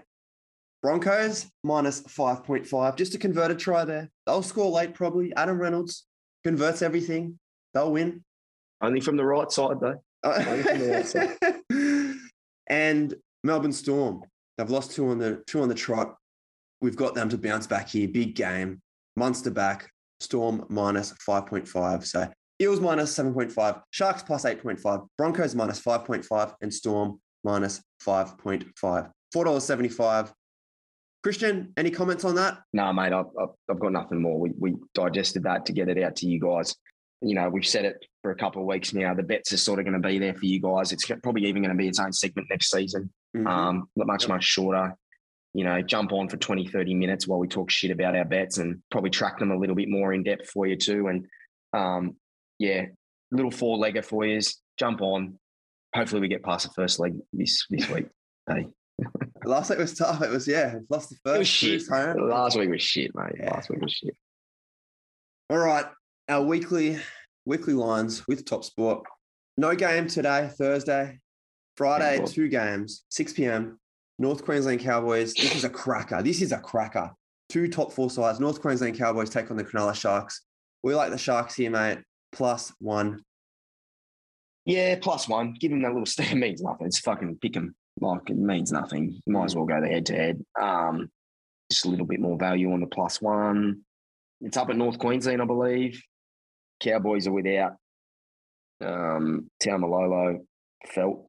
Broncos minus five point five. Just to convert a converted try there. They'll score late probably. Adam Reynolds converts everything. They'll win. Only from the right side though. Only from the right side. And Melbourne Storm, they've lost two on the two on the trot. We've got them to bounce back here. Big game. Munster back. Storm minus 5.5. So Eels minus 7.5. Sharks plus 8.5. Broncos minus 5.5. And Storm minus 5.5. $4.75. Christian, any comments on that? No, mate, I've, I've got nothing more. We, we digested that to get it out to you guys you know, we've said it for a couple of weeks now. The bets are sort of going to be there for you guys. It's probably even going to be its own segment next season, mm-hmm. um, much, much shorter. You know, jump on for 20, 30 minutes while we talk shit about our bets and probably track them a little bit more in depth for you too. And um, yeah, little four legger for you. Jump on. Hopefully, we get past the first leg this this week. Hey. Last week was tough. It was yeah. Lost the first. It was shit. Last week was shit, mate. Yeah. Last week was shit. All right our weekly weekly lines with Top Sport. No game today, Thursday. Friday, two games, 6 p.m. North Queensland Cowboys. This is a cracker. This is a cracker. Two top four sides. North Queensland Cowboys take on the Cronulla Sharks. We like the Sharks here, mate. Plus one. Yeah, plus one. Give them that little stare means nothing. It's fucking pick them. Like it means nothing. Might as well go the head to head. Um, just a little bit more value on the plus one. It's up at North Queensland, I believe. Cowboys are without um, Taumalolo, Feldt.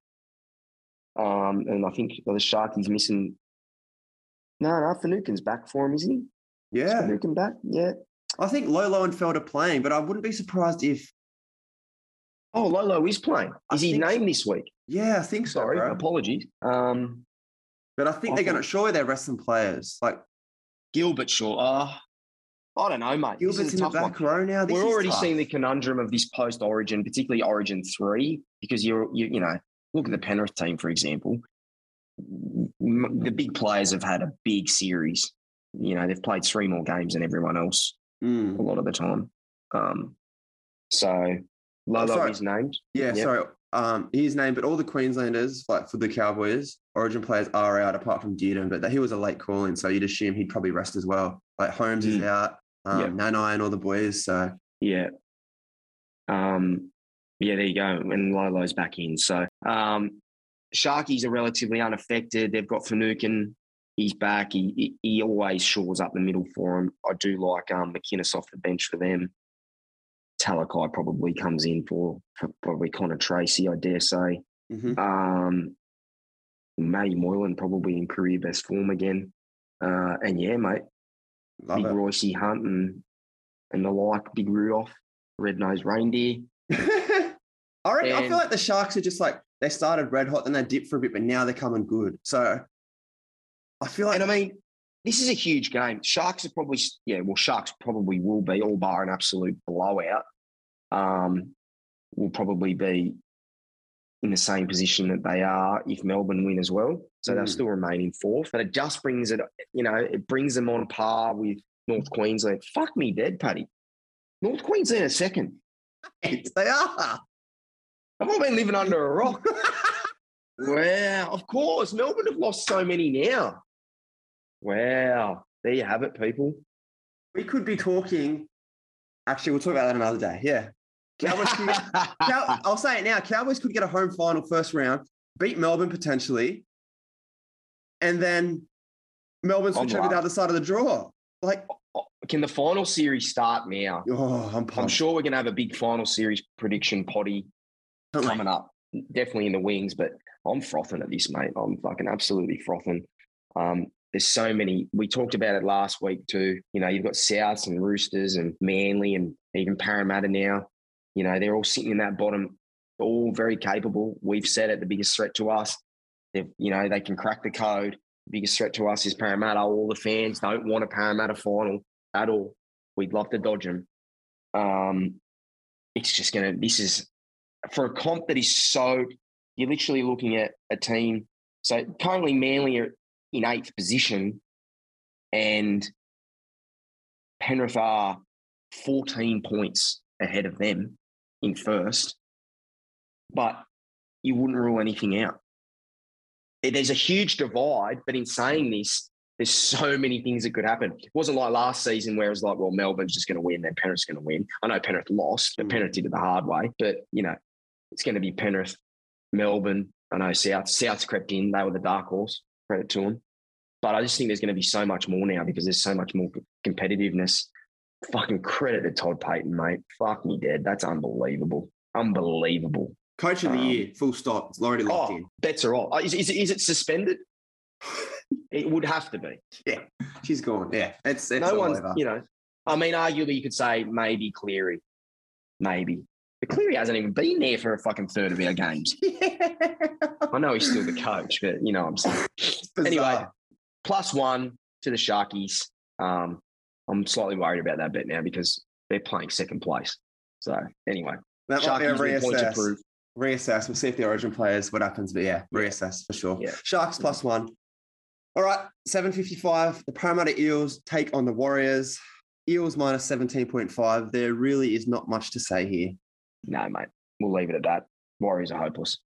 Um, and I think the Sharkies missing. No, no, Finucane's back for him, isn't he? Yeah. Is Finucane back? Yeah. I think Lolo and Feldt are playing, but I wouldn't be surprised if. Oh, Lolo is playing. Is I he named so. this week? Yeah, I think so. Sorry, bro. apologies. Um, but I think they're going to. Surely they're resting players like Gilbert. Sure. Uh, I don't know, mate. Gilbert's in the back one. row now. This We're already tough. seeing the conundrum of this post Origin, particularly Origin three, because you're you, you know look at the Penrith team for example. The big players have had a big series. You know they've played three more games than everyone else mm. a lot of the time. Um, so Lolo oh, is named. Yeah, yep. sorry. Um, his name, but all the Queenslanders, like for the Cowboys, Origin players are out apart from Dearden, but he was a late call in, so you'd assume he'd probably rest as well. Like Holmes mm. is out, um, yep. Nanai and all the boys. So yeah, um, yeah, there you go. And Lolo's back in. So um, Sharkies are relatively unaffected. They've got Finucane. He's back. He, he, he always shores up the middle for them. I do like um, McInnes off the bench for them. Talakai probably comes in for, for probably Connor Tracey, I dare say. Mm-hmm. Um, Matty Moylan probably in career best form again. Uh, and yeah, mate, Love big it. Royce Hunt and and the like, big Rudolph, red nosed reindeer. I, reckon, and, I feel like the Sharks are just like they started red hot, then they dipped for a bit, but now they're coming good. So I feel like, and I mean, this is a huge game. Sharks are probably, yeah, well, Sharks probably will be, all bar an absolute blowout. Um, will probably be in the same position that they are if Melbourne win as well. So mm. they'll still remain in fourth. But it just brings it, you know, it brings them on par with North Queensland. Fuck me dead, Paddy. North Queensland are second. Yes, they are. I've all been living under a rock. wow, of course. Melbourne have lost so many now. Wow. There you have it, people. We could be talking. Actually, we'll talk about that another day. Yeah. Cowboys get, Cow, I'll say it now. Cowboys could get a home final first round, beat Melbourne potentially, and then Melbourne switch over the other side of the draw. Like, can the final series start now? Oh, I'm, I'm sure we're going to have a big final series prediction potty coming up. Definitely in the wings, but I'm frothing at this, mate. I'm fucking absolutely frothing. Um, there's so many. We talked about it last week too. You know, you've got Souths and Roosters and Manly and even Parramatta now. You know, they're all sitting in that bottom, all very capable. We've said it, the biggest threat to us. You know, they can crack the code. The biggest threat to us is Parramatta. All the fans don't want a Parramatta final at all. We'd love to dodge them. Um, it's just going to, this is for a comp that is so, you're literally looking at a team. So currently, Manly are in eighth position and Penrith are 14 points ahead of them in first, but you wouldn't rule anything out. There's a huge divide, but in saying this, there's so many things that could happen. It wasn't like last season where it was like, well, Melbourne's just going to win, then Penrith's going to win. I know Penrith lost, but mm. Penrith did it the hard way. But, you know, it's going to be Penrith, Melbourne. I know South. South's crept in. They were the dark horse. Credit to them. But I just think there's going to be so much more now because there's so much more competitiveness fucking credit to Todd Payten, mate. Fuck me dead. That's unbelievable. Unbelievable. Coach of the um, year, full stop. It's already locked oh, in. Bets are off. Is, is, is it suspended? it would have to be. Yeah, she's gone. Yeah, it's, it's no one's. You know, I mean, arguably you could say maybe Cleary, maybe. But Cleary hasn't even been there for a fucking third of our games. Yeah. I know he's still the coach, but you know what I'm saying. Anyway, plus one to the Sharkies. Um, I'm slightly worried about that bit now because they're playing second place. So anyway, that might be a reassess. Reassess. We'll see if the origin players what happens, but yeah, reassess for sure. Yeah. Sharks plus mm-hmm. one. All right, 755. The Parramatta Eels take on the Warriors. Eels minus 17.5. There really is not much to say here. No, mate. We'll leave it at that. Warriors are hopeless.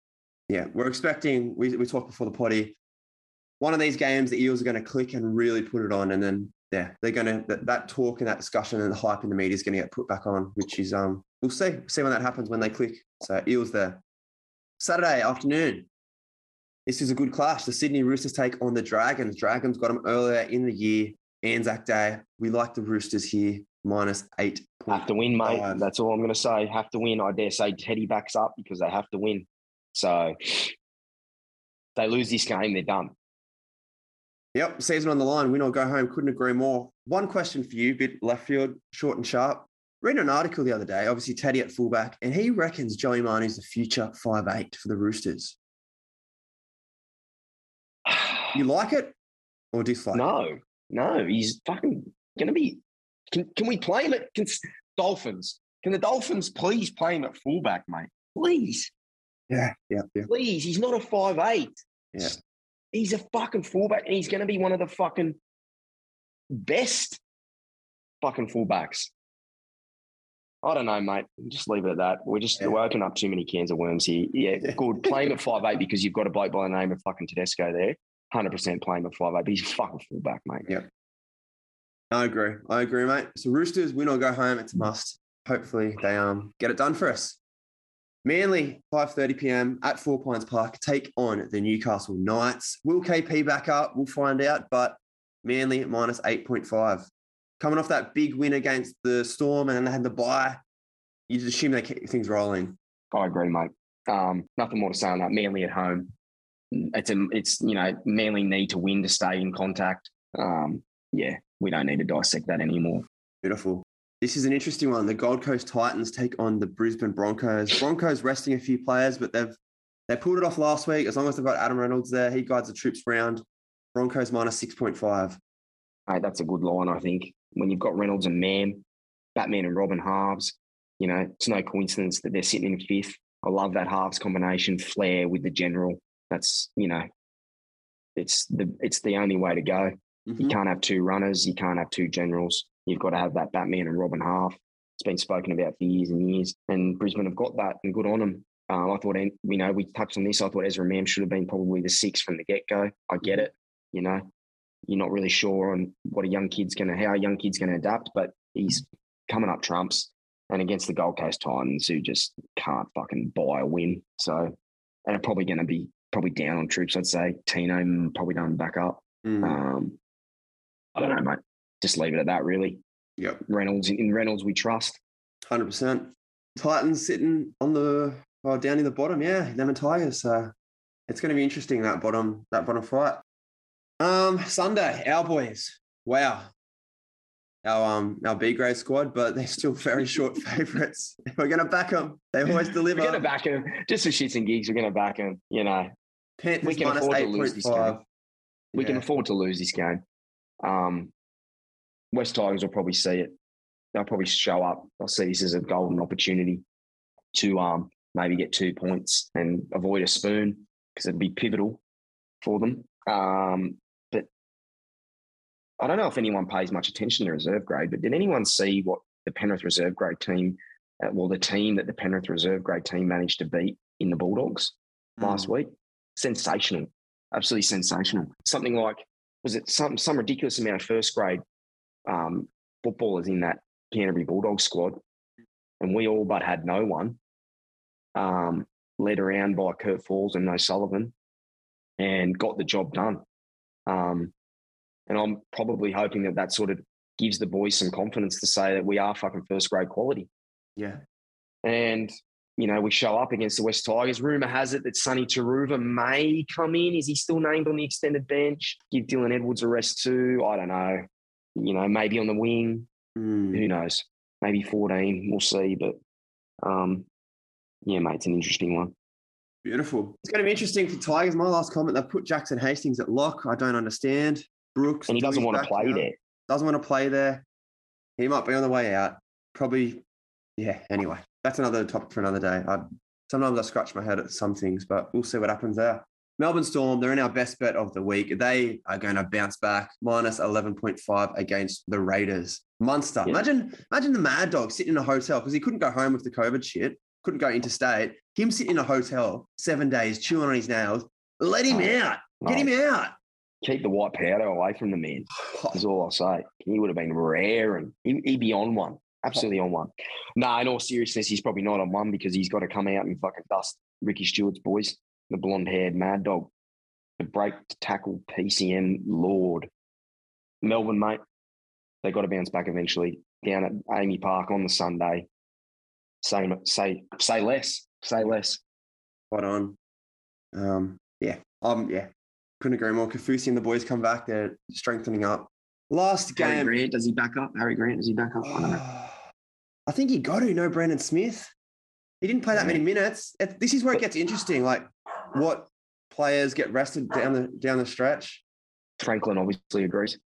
Yeah, we're expecting, we, we talked before the potty, one of these games, the Eels are going to click and really put it on, and then yeah, they're going to that, that talk and that discussion and the hype in the media is going to get put back on, which is um we'll see see when that happens when they click. So Eels there. Saturday afternoon. This is a good clash. The Sydney Roosters take on the Dragons. Dragons got them earlier in the year. Anzac Day. We like the Roosters here, minus eight. Have to win, mate. That's all I'm going to say. Have to win. I dare say Teddy backs up because they have to win. So they lose this game, they're done. Yep, season on the line, win or go home. Couldn't agree more. One question for you, bit left field, short and sharp. Read an article the other day, obviously Teddy at fullback, and he reckons Joey Manu's the future five eight for the Roosters. You like it or dislike? No, no, he's fucking gonna be. Can can we play him at can, Dolphins? Can the Dolphins please play him at fullback, mate? Please. Yeah, yeah, yeah. Please, he's not a five eight. Yeah. He's a fucking fullback, and he's going to be one of the fucking best fucking fullbacks. I don't know, mate. Just leave it at that. We're just yeah. we're opening up too many cans of worms here. Yeah, good. Play him at five eight because you've got a bloke by the name of fucking Tedesco there. Hundred percent play him at five eight. But he's a fucking fullback, mate. Yeah. I agree. I agree, mate. So Roosters win or go home. It's a must. Hopefully they um get it done for us. Manly, 5.30 p.m. at Four Pines Park, take on the Newcastle Knights. Will KP back up? We'll find out, but Manly minus 8.5. Coming off that big win against the Storm and then they had the bye, you just assume they keep things rolling. I agree, mate. Um, nothing more to say on that. Manly at home. It's a, it's you know, Manly need to win to stay in contact. Um, yeah, we don't need to dissect that anymore. Beautiful. This is an interesting one. The Gold Coast Titans take on the Brisbane Broncos. Broncos resting a few players, but they've they pulled it off last week. As long as they've got Adam Reynolds there, he guides the troops round. Broncos minus six point five. Hey, that's a good line, I think. When you've got Reynolds and Mam, Batman and Robin halves, you know, it's no coincidence that they're sitting in fifth. I love that halves combination, flair with the general. That's you know, it's the it's the only way to go. Mm-hmm. You can't have two runners. You can't have two generals. You've got to have that Batman and Robin half. It's been spoken about for years and years, and Brisbane have got that, and good on them. Um, I thought, you know, we touched on this. I thought Ezra Mam should have been probably the six from the get go. I get it. You know, you're not really sure on what a young kid's going to, how a young kid's going to adapt, but he's coming up trumps and against the Gold Coast Titans who just can't fucking buy a win. So, and are probably going to be probably down on troops. I'd say Tino probably done back up. Mm. Um, I don't know, mate. Just leave it at that, really. Yep. Reynolds in Reynolds, we trust. Hundred percent. Titans sitting on the well, down in the bottom. Yeah, them and Tigers. So it's going to be interesting that bottom that bottom fight. Um, Sunday, our boys. Wow, our um our B grade squad, but they're still very short favourites. We're going to back them. They always deliver. We're going to back them just for shits and gigs. We're going to back them. You know, Panthers we can afford to lose this game. We yeah. can afford to lose this game. Um, West Tigers will probably see it. They'll probably show up. They'll see this as a golden opportunity to um, maybe get two points and avoid a spoon because it'd be pivotal for them. Um, but I don't know if anyone pays much attention to reserve grade, but did anyone see what the Penrith reserve grade team, uh, well, the team that the Penrith reserve grade team managed to beat in the Bulldogs mm. last week? Sensational. Absolutely sensational. Something like, was it some, some ridiculous amount of first grade um, footballers in that Canterbury Bulldog squad, and we all but had no one. Um, led around by Kurt Falls and No Sullivan, and got the job done. Um, and I'm probably hoping that that sort of gives the boys some confidence to say that we are fucking first grade quality. Yeah. And you know, we show up against the West Tigers. Rumor has it that Sonny Turuva may come in. Is he still named on the extended bench? Give Dylan Edwards a rest too. I don't know you know, maybe on the wing. Mm. Who knows? Maybe 14. We'll see. But um, yeah, mate, it's an interesting one. Beautiful. It's going to be interesting for Tigers. My last comment, they've put Jackson Hastings at lock. I don't understand. Brooks. And he doesn't want to play there. Doesn't want to play there. He might be on the way out. Probably, yeah, anyway. That's another topic for another day. I, sometimes I scratch my head at some things, but we'll see what happens there. Melbourne Storm, they're in our best bet of the week. They are going to bounce back minus 11.5 against the Raiders. Munster. Yeah. Imagine, imagine the Mad Dog sitting in a hotel because he couldn't go home with the COVID shit, couldn't go interstate. Him sitting in a hotel seven days, chewing on his nails. Let him oh, out. Get him out. Keep the white powder away from the man. That's all I'll say. He would have been rare and he, would be on one. Absolutely on one. No, in all seriousness, he's probably not on one because he's got to come out and fucking dust Ricky Stuart's boys the blonde haired mad dog, the break to tackle PCM Lord. Melbourne, mate, they got to bounce back eventually down at AAMI Park on the Sunday. Say, say, say less, say less. Spot on. Um, yeah, Um, yeah, couldn't agree more. Kaufusi and the boys come back. They're strengthening up. Last game. Harry Grant, does he back up? Harry Grant, does he back up? I, don't know. I think he got to know Brandon Smith. He didn't play that many minutes. This is where it gets interesting. Like what players get rested down the down the stretch. Franklin obviously agrees.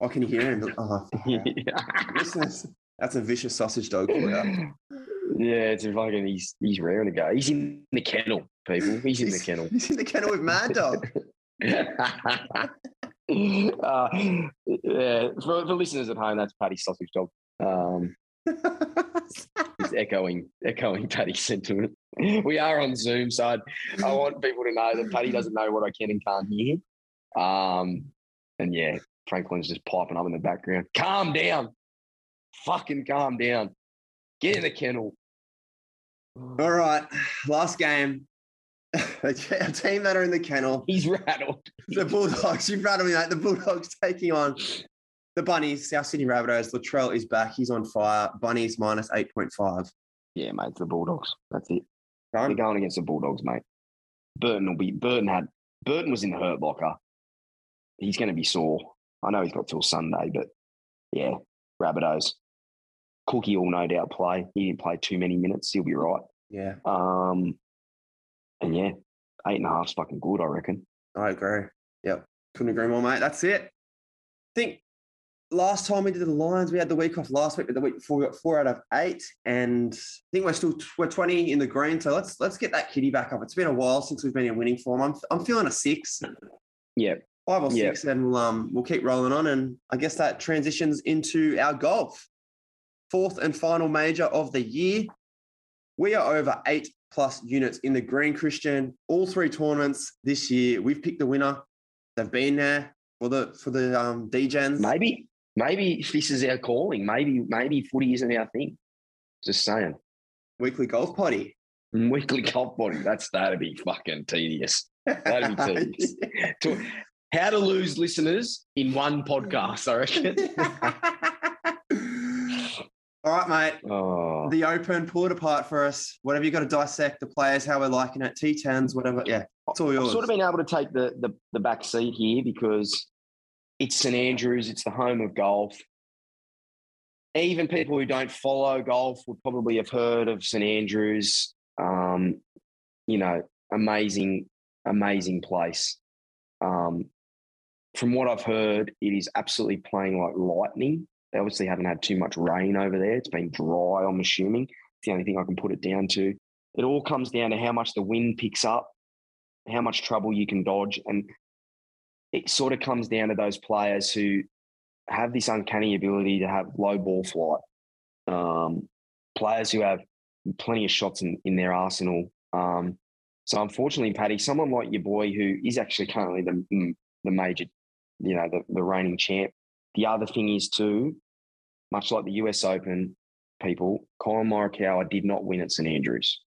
Oh, can hear him? Oh, yeah. that's a vicious sausage dog. Yeah, it's fucking. He's he's raring to go. He's in the kennel, people. He's in the kennel. He's in the kennel with Mad Dog. uh, yeah, for, for listeners at home, that's Paddy Sausage Dog. Um, echoing echoing Paddy's sentiment. We are on Zoom, so I'd, I want people to know that Paddy doesn't know what I can and can't hear. Um, and yeah, Franklin's just piping up in the background. Calm down, fucking calm down. Get in the kennel. All right, last game. a team that are in the kennel. He's rattled. The Bulldogs. You've rattled me, mate. The Bulldogs taking on the Bunnies. South Sydney Rabbitohs. Latrell is back. He's on fire. Bunnies minus 8.5. Yeah, mate. It's the Bulldogs. That's it. They're going against the Bulldogs, mate. Burton will be. Burton had. Burton was in the hurt locker. He's going to be sore. I know he's got till Sunday, but yeah, Rabbitohs. Cookie will no doubt play. He didn't play too many minutes. He'll be right. Yeah. Um, and yeah, eight and a half's fucking good, I reckon. I agree. Yep. Couldn't agree more, mate. That's it. I think last time we did the Lions, we had the week off last week, but the week before we got four out of eight. And I think we're still we're 20 in the green. So let's let's get that kitty back up. It's been a while since we've been in winning form. I'm I'm feeling a six. Yeah. Five or six, and we'll um we'll keep rolling on. And I guess that transitions into our golf. Fourth and final major of the year. We are over eight plus units in the Green Christian. All three tournaments this year. We've picked the winner. They've been there for the for the um DGens. Maybe, maybe this is our calling. Maybe, maybe footy isn't our thing. Just saying. Weekly golf potty. Mm, weekly golf potty. That's that'd be fucking tedious. That'd be tedious. to, how to lose listeners in one podcast, I reckon. All right, mate. Oh. The open, pull it apart for us. Whatever you got to dissect the players, how we're liking it, T10s, whatever. Yeah, it's all yours. I've sort of been able to take the, the, the back seat here because it's St Andrews, it's the home of golf. Even people who don't follow golf would probably have heard of St Andrews. Um, you know, amazing, amazing place. Um, from what I've heard, it is absolutely playing like lightning. They obviously haven't had too much rain over there. It's been dry, I'm assuming. It's the only thing I can put it down to. It all comes down to how much the wind picks up, how much trouble you can dodge. And it sort of comes down to those players who have this uncanny ability to have low ball flight. Um, players who have plenty of shots in, in their arsenal. Um, so unfortunately, Paddy, someone like your boy who is actually currently the mm, the major, you know, the, the reigning champ, the other thing is too, much like the US Open, people, Collin Morikawa did not win at St Andrews.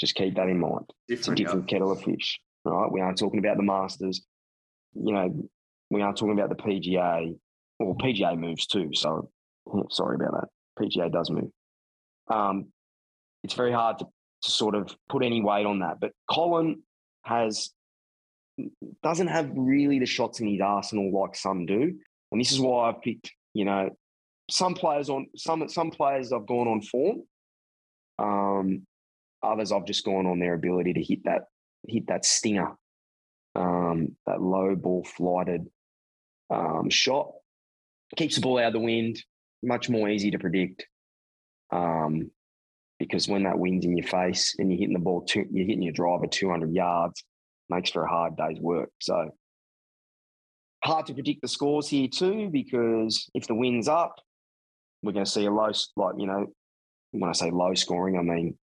Just keep that in mind. Different, it's a different kettle of fish, right? We aren't talking about the Masters. You know, we aren't talking about the PGA. Well, PGA moves too. So sorry about that. PGA does move. Um, it's very hard to, to sort of put any weight on that. But Collin has doesn't have really the shots in his arsenal like some do. And this is why I've picked, you know, some players on some some players I've gone on form. Um, others I've just gone on their ability to hit that hit that stinger, um, that low ball flighted um, shot. Keeps the ball out of the wind. Much more easy to predict. Um, because when that wind's in your face and you're hitting the ball, two, you're hitting your driver 200 yards, makes for a hard day's work. So Hard to predict the scores here too, because if the wind's up, we're going to see a low, like, you know, when I say low scoring, I mean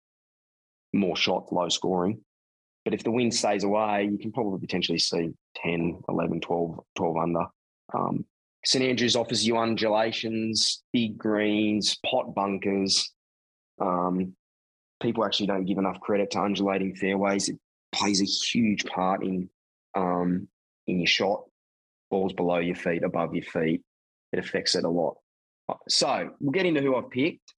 more shots, low scoring. But if the wind stays away, you can probably potentially see 10, 11, 12, 12 under. Um, St Andrews offers you undulations, big greens, pot bunkers. Um, people actually don't give enough credit to undulating fairways. It plays a huge part in um, in your shot balls below your feet, above your feet. It affects it a lot. So we'll get into who I've picked.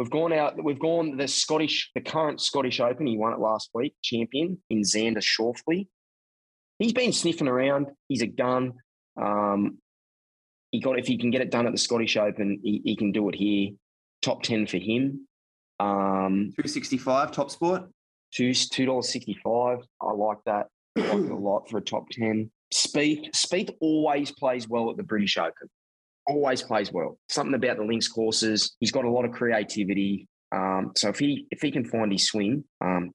We've gone out. We've gone the Scottish, the current Scottish Open. He won it last week. Champion in Xander Schauffele. He's been sniffing around. He's a gun. Um, he got if he can get it done at the Scottish Open, he, he can do it here. Top ten for him. Um, two sixty five top sport. Two two dollars sixty five. I like that. I like it a lot for a top ten. Spieth Spieth always plays well at the British Open. Always plays well. Something about the links courses. He's got a lot of creativity. Um, so if he if he can find his swing, um,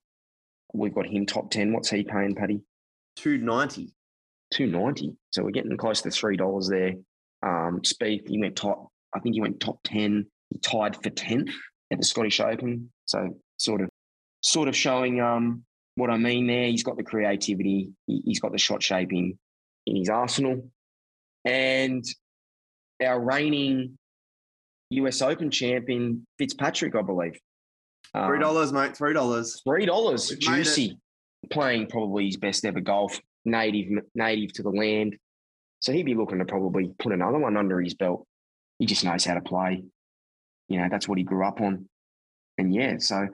we've got him top ten. What's he paying, Paddy? Two ninety. Two ninety. So we're getting close to three dollars there. Um, Spieth, he went top. I think he went top ten. He tied for tenth at the Scottish Open. So sort of sort of showing um, what I mean there. He's got the creativity. He, has got the shot shaping in his arsenal. And our reigning US Open champion, Fitzpatrick, I believe. Three um, dollars, um, mate. Three dollars. Three dollars. Juicy. Playing probably his best ever golf. Native, native to the land. So he'd be looking to probably put another one under his belt. He just knows how to play. You know, that's what he grew up on. And yeah, so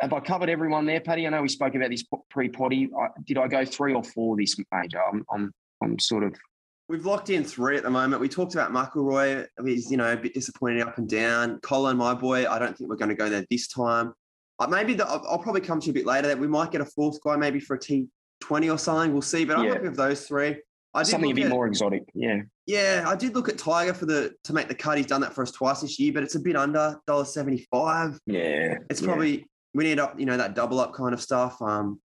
have I covered everyone there, Paddy? I know we spoke about this pre-potty. Did I go three or four this major? I'm, I'm, I'm sort of. We've locked in three at the moment. We talked about McIlroy. He's, you know, a bit disappointed up and down. Collin, my boy, I don't think we're going to go there this time. Uh, maybe the, I'll, I'll, probably come to you a bit later that we might get a fourth guy, maybe for a T20 or something. We'll see. But I'm yeah. happy with those three. I Something a bit at, more exotic. Yeah. Yeah, I did look at Tiger for the to make the cut. He's done that for us twice this year, but it's a bit under dollar seventy five. Yeah, it's probably we need up, you know, that double up kind of stuff. Um,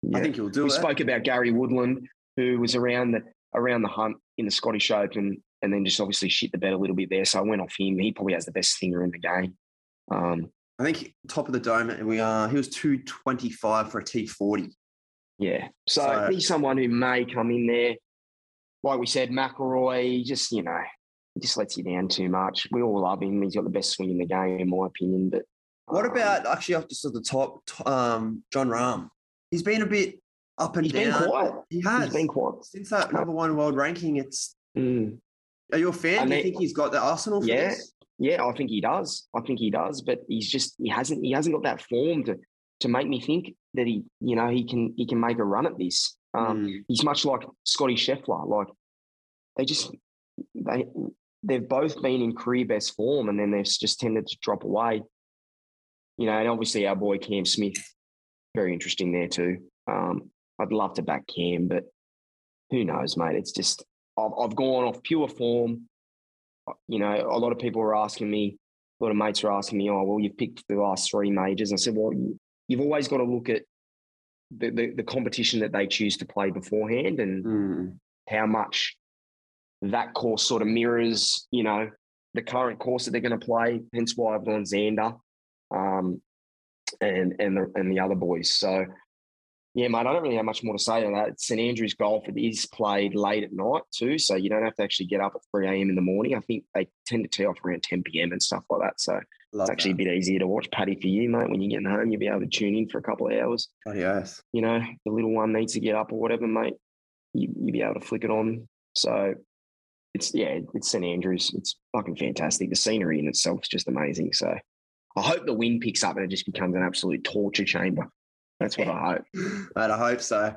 yeah. I think he'll do we it. We spoke about Gary Woodland, who was around the around the hunt in the Scottish Open, and then just obviously shit the bed a little bit there. So I went off him. He probably has the best stinger in the game. Um, I think top of the dome. We are. He was two twenty five for a T forty. Yeah. So, so he's someone who may come in there. Like we said, McIlroy, just you know, he just lets you down too much. We all love him. He's got the best swing in the game, in my opinion. But what about actually up just at the top, um, Jon Rahm? He's been a bit up and He's down. Been quiet. He has. He's been quiet since that number one world ranking. It's. Mm. Are you a fan? I mean, Do you think he's got the arsenal? yeah, this? yeah, I think he does. I think he does, but he's just he hasn't he hasn't got that form to to make me think that he you know he can he can make a run at this. Um, mm. He's much like Scotty Scheffler. Like they just they they've both been in career best form, and then they've just tended to drop away you know, and obviously our boy Cam Smith, very interesting there too. Um, I'd love to back Cam, but who knows, mate? It's just I've, I've gone off pure form. Uh, you know, a lot of people are asking me, a lot of mates are asking me, oh, well, you've picked the last three majors. And I said, well, you've always got to look at the, the, the competition that they choose to play beforehand and mm. how much that course sort of mirrors, you know, the current course that they're going to play. Hence why I've gone Xander um, and and the and the other boys. So yeah, mate, I don't really have much more to say on that. St Andrews golf it is played late at night too, so you don't have to actually get up at three a.m. in the morning. I think they tend to tee off around ten p.m. and stuff like that. So Love it's actually that. a bit easier to watch Paddy for you, mate. When you're getting home, you'll be able to tune in for a couple of hours. Oh yes. You know, the little one needs to get up or whatever, mate. You you'll be able to flick it on. So it's yeah, it's St Andrews. It's fucking fantastic. The scenery in itself is just amazing. So I hope the wind picks up and it just becomes an absolute torture chamber. That's what I hope. But I hope so.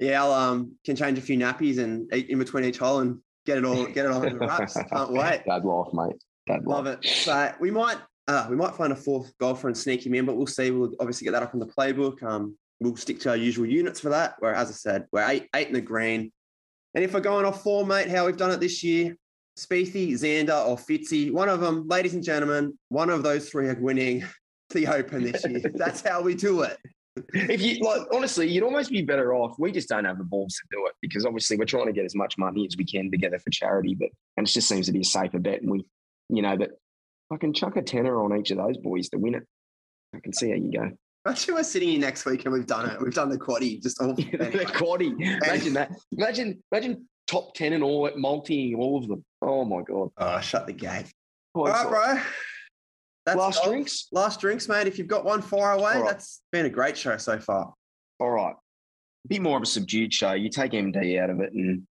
Yeah, I'll um can change a few nappies and eat in between each hole and get it all get it all in the wraps. Can't wait. Bad life, mate. Bad Love it. So we might uh, we might find a fourth golfer and sneak him in, but we'll see. We'll obviously get that up in the playbook. Um, we'll stick to our usual units for that. Where, as I said, we're eight eight in the green. And if we're going off form, mate, how we've done it this year, Spiethy, Xander, or Fitzy, one of them, ladies and gentlemen, one of those three are winning the Open this year. That's how we do it. If you like, honestly, you'd almost be better off. We just don't have the balls to do it because obviously we're trying to get as much money as we can together for charity, but and it just seems to be a safer bet. And we, you know, but I can chuck a tenner on each of those boys to win it. I can see how you go. Imagine we're sitting here next week and we've done it. We've done the quaddy, just all the quaddy. Imagine that. Imagine, imagine top ten and all multi all of them. Oh my god! Oh, shut the gate. all right, bro. That's last drinks. Last drinks, mate. If you've got one far away, right. that's been a great show so far. All right. A bit more of a subdued show. You take MD out of it, and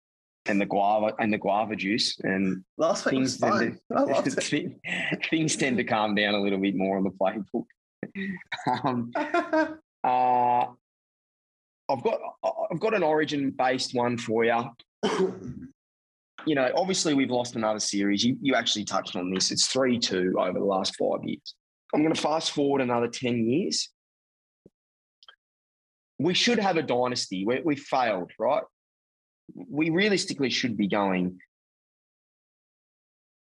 and the guava and the guava juice and last week things was fun. Tend to, things tend to calm down a little bit more on the playbook. um, uh, I've got I've got an origin based one for you. you know, obviously we've lost another series. You you actually touched on this. It's three two over the last five years. I'm going to fast forward another ten years. We should have a dynasty. We, we failed, right? we realistically should be going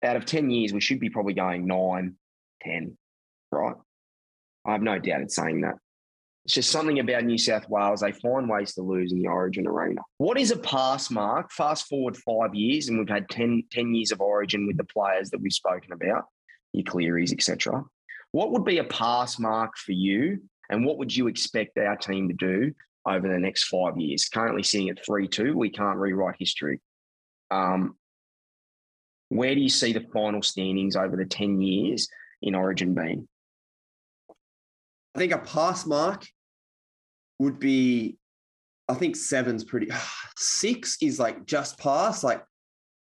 out of 10 years, we should be probably going nine, 10, right? I have no doubt in saying that. It's just something about New South Wales. They find ways to lose in the Origin arena. What is a pass mark? Fast forward five years, and we've had 10, 10 years of Origin with the players that we've spoken about, your Clearys, etc. What would be a pass mark for you, and what would you expect our team to do over the next five years. Currently sitting at 3 2. We can't rewrite history. Um, where do you see the final standings over the 10 years in Origin being? I think a pass mark would be, I think seven's pretty, six is like just past, like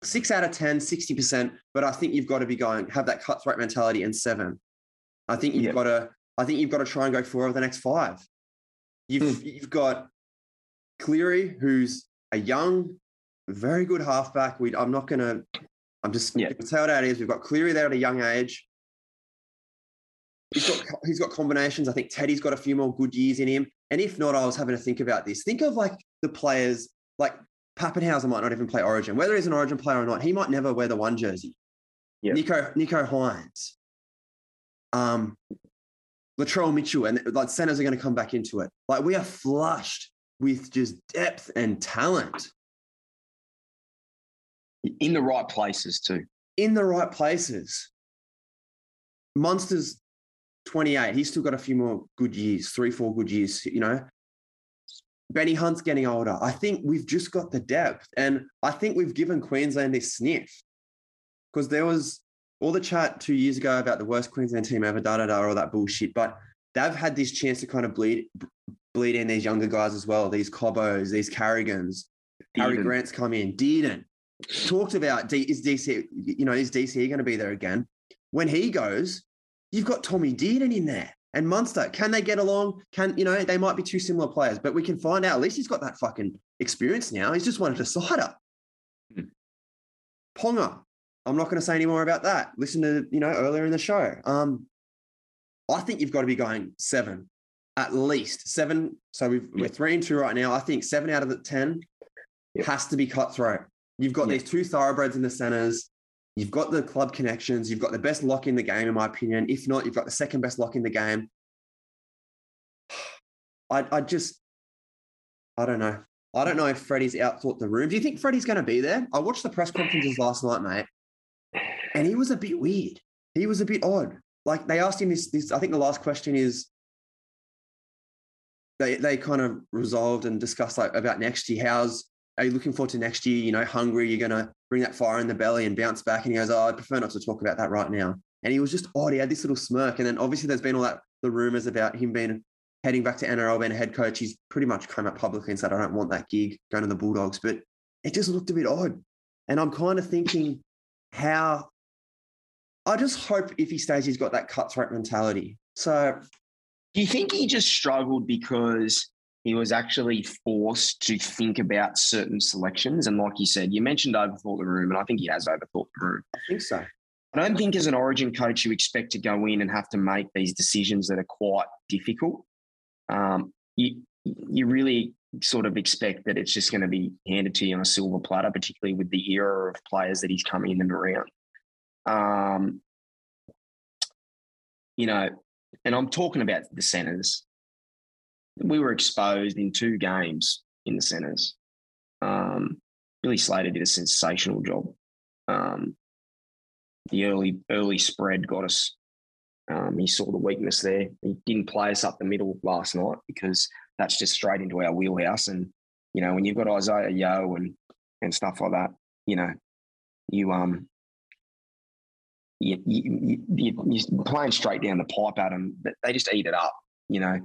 six out of 10, 60%. But I think you've got to be going, have that cutthroat mentality and seven. I think you've yep. got to, I think you've got to try and go four over the next five. You've, hmm. you've got Cleary, who's a young, very good halfback. We, I'm not going to, I'm just yeah. tell how it is. We've got Cleary there at a young age. He's got, he's got combinations. I think Teddy's got a few more good years in him. And if not, I was having to think about this. Think of like the players, like Papenhuyzen might not even play Origin. Whether he's an Origin player or not, he might never wear the one jersey. Yeah. Nico Nicho Hynes. Um, Latrell Mitchell and like centers are going to come back into it. Like we are flushed with just depth and talent. In the right places too. In the right places. Munster's 28. He's still got a few more good years, three, four good years, you know. Benny Hunt's getting older. I think we've just got the depth. And I think we've given Queensland this sniff. Because there was all the chat two years ago about the worst Queensland team ever, da da da, all that bullshit. But they've had this chance to kind of bleed bleed in these younger guys as well. These Cobbos, these Carrigans, Harry Grant's come in. Dearden talked about D, is DC, you know, is DC going to be there again? When he goes, you've got Tommy Dearden in there and Munster. Can they get along? Can you know they might be two similar players, but we can find out. At least he's got that fucking experience now. He's just wanted a decider. Hmm. Ponga, I'm not going to say any more about that. Listen to, you know, earlier in the show. Um, I think you've got to be going seven, at least seven. So we are three and two right now. I think seven out of the 10 yep. has to be cutthroat. You've got yep. these two thoroughbreds in the centers. You've got the club connections. You've got the best lock in the game, in my opinion. If not, you've got the second best lock in the game. I, I just, I don't know. I don't know if Freddie's outthought the room. Do you think Freddie's going to be there? I watched the press conferences last night, mate and he was a bit weird. He was a bit odd. Like they asked him this. This I think the last question is. They they kind of resolved and discussed like about next year. How's are you looking forward to next year? You know, hungry. You're gonna bring that fire in the belly and bounce back. And he goes, "Oh, I prefer not to talk about that right now." And he was just odd. He had this little smirk. And then obviously there's been all that the rumors about him being heading back to NRL being a head coach. He's pretty much come out publicly and said, "I don't want that gig going to the Bulldogs." But it just looked a bit odd. And I'm kind of thinking how I just hope if he stays, he's got that cutthroat mentality. So, do you think he just struggled because he was actually forced to think about certain selections? And like you said, you mentioned overthought the room, and I think he has overthought the room. I think so. I don't think as an origin coach you expect to go in and have to make these decisions that are quite difficult. Um, you you really sort of expect that it's just going to be handed to you on a silver platter, particularly with the era of players that he's coming in and around. Um, you know, and I'm talking about the centres. We were exposed in two games in the centres. Um, Billy Slater did a sensational job. Um, the early early spread got us. Um, he saw the weakness there. He didn't play us up the middle last night because that's just straight into our wheelhouse. And you know, when you've got Isaah Yeo and and stuff like that, you know, you um you, you, you, you're playing straight down the pipe at them. They just eat it up, you know.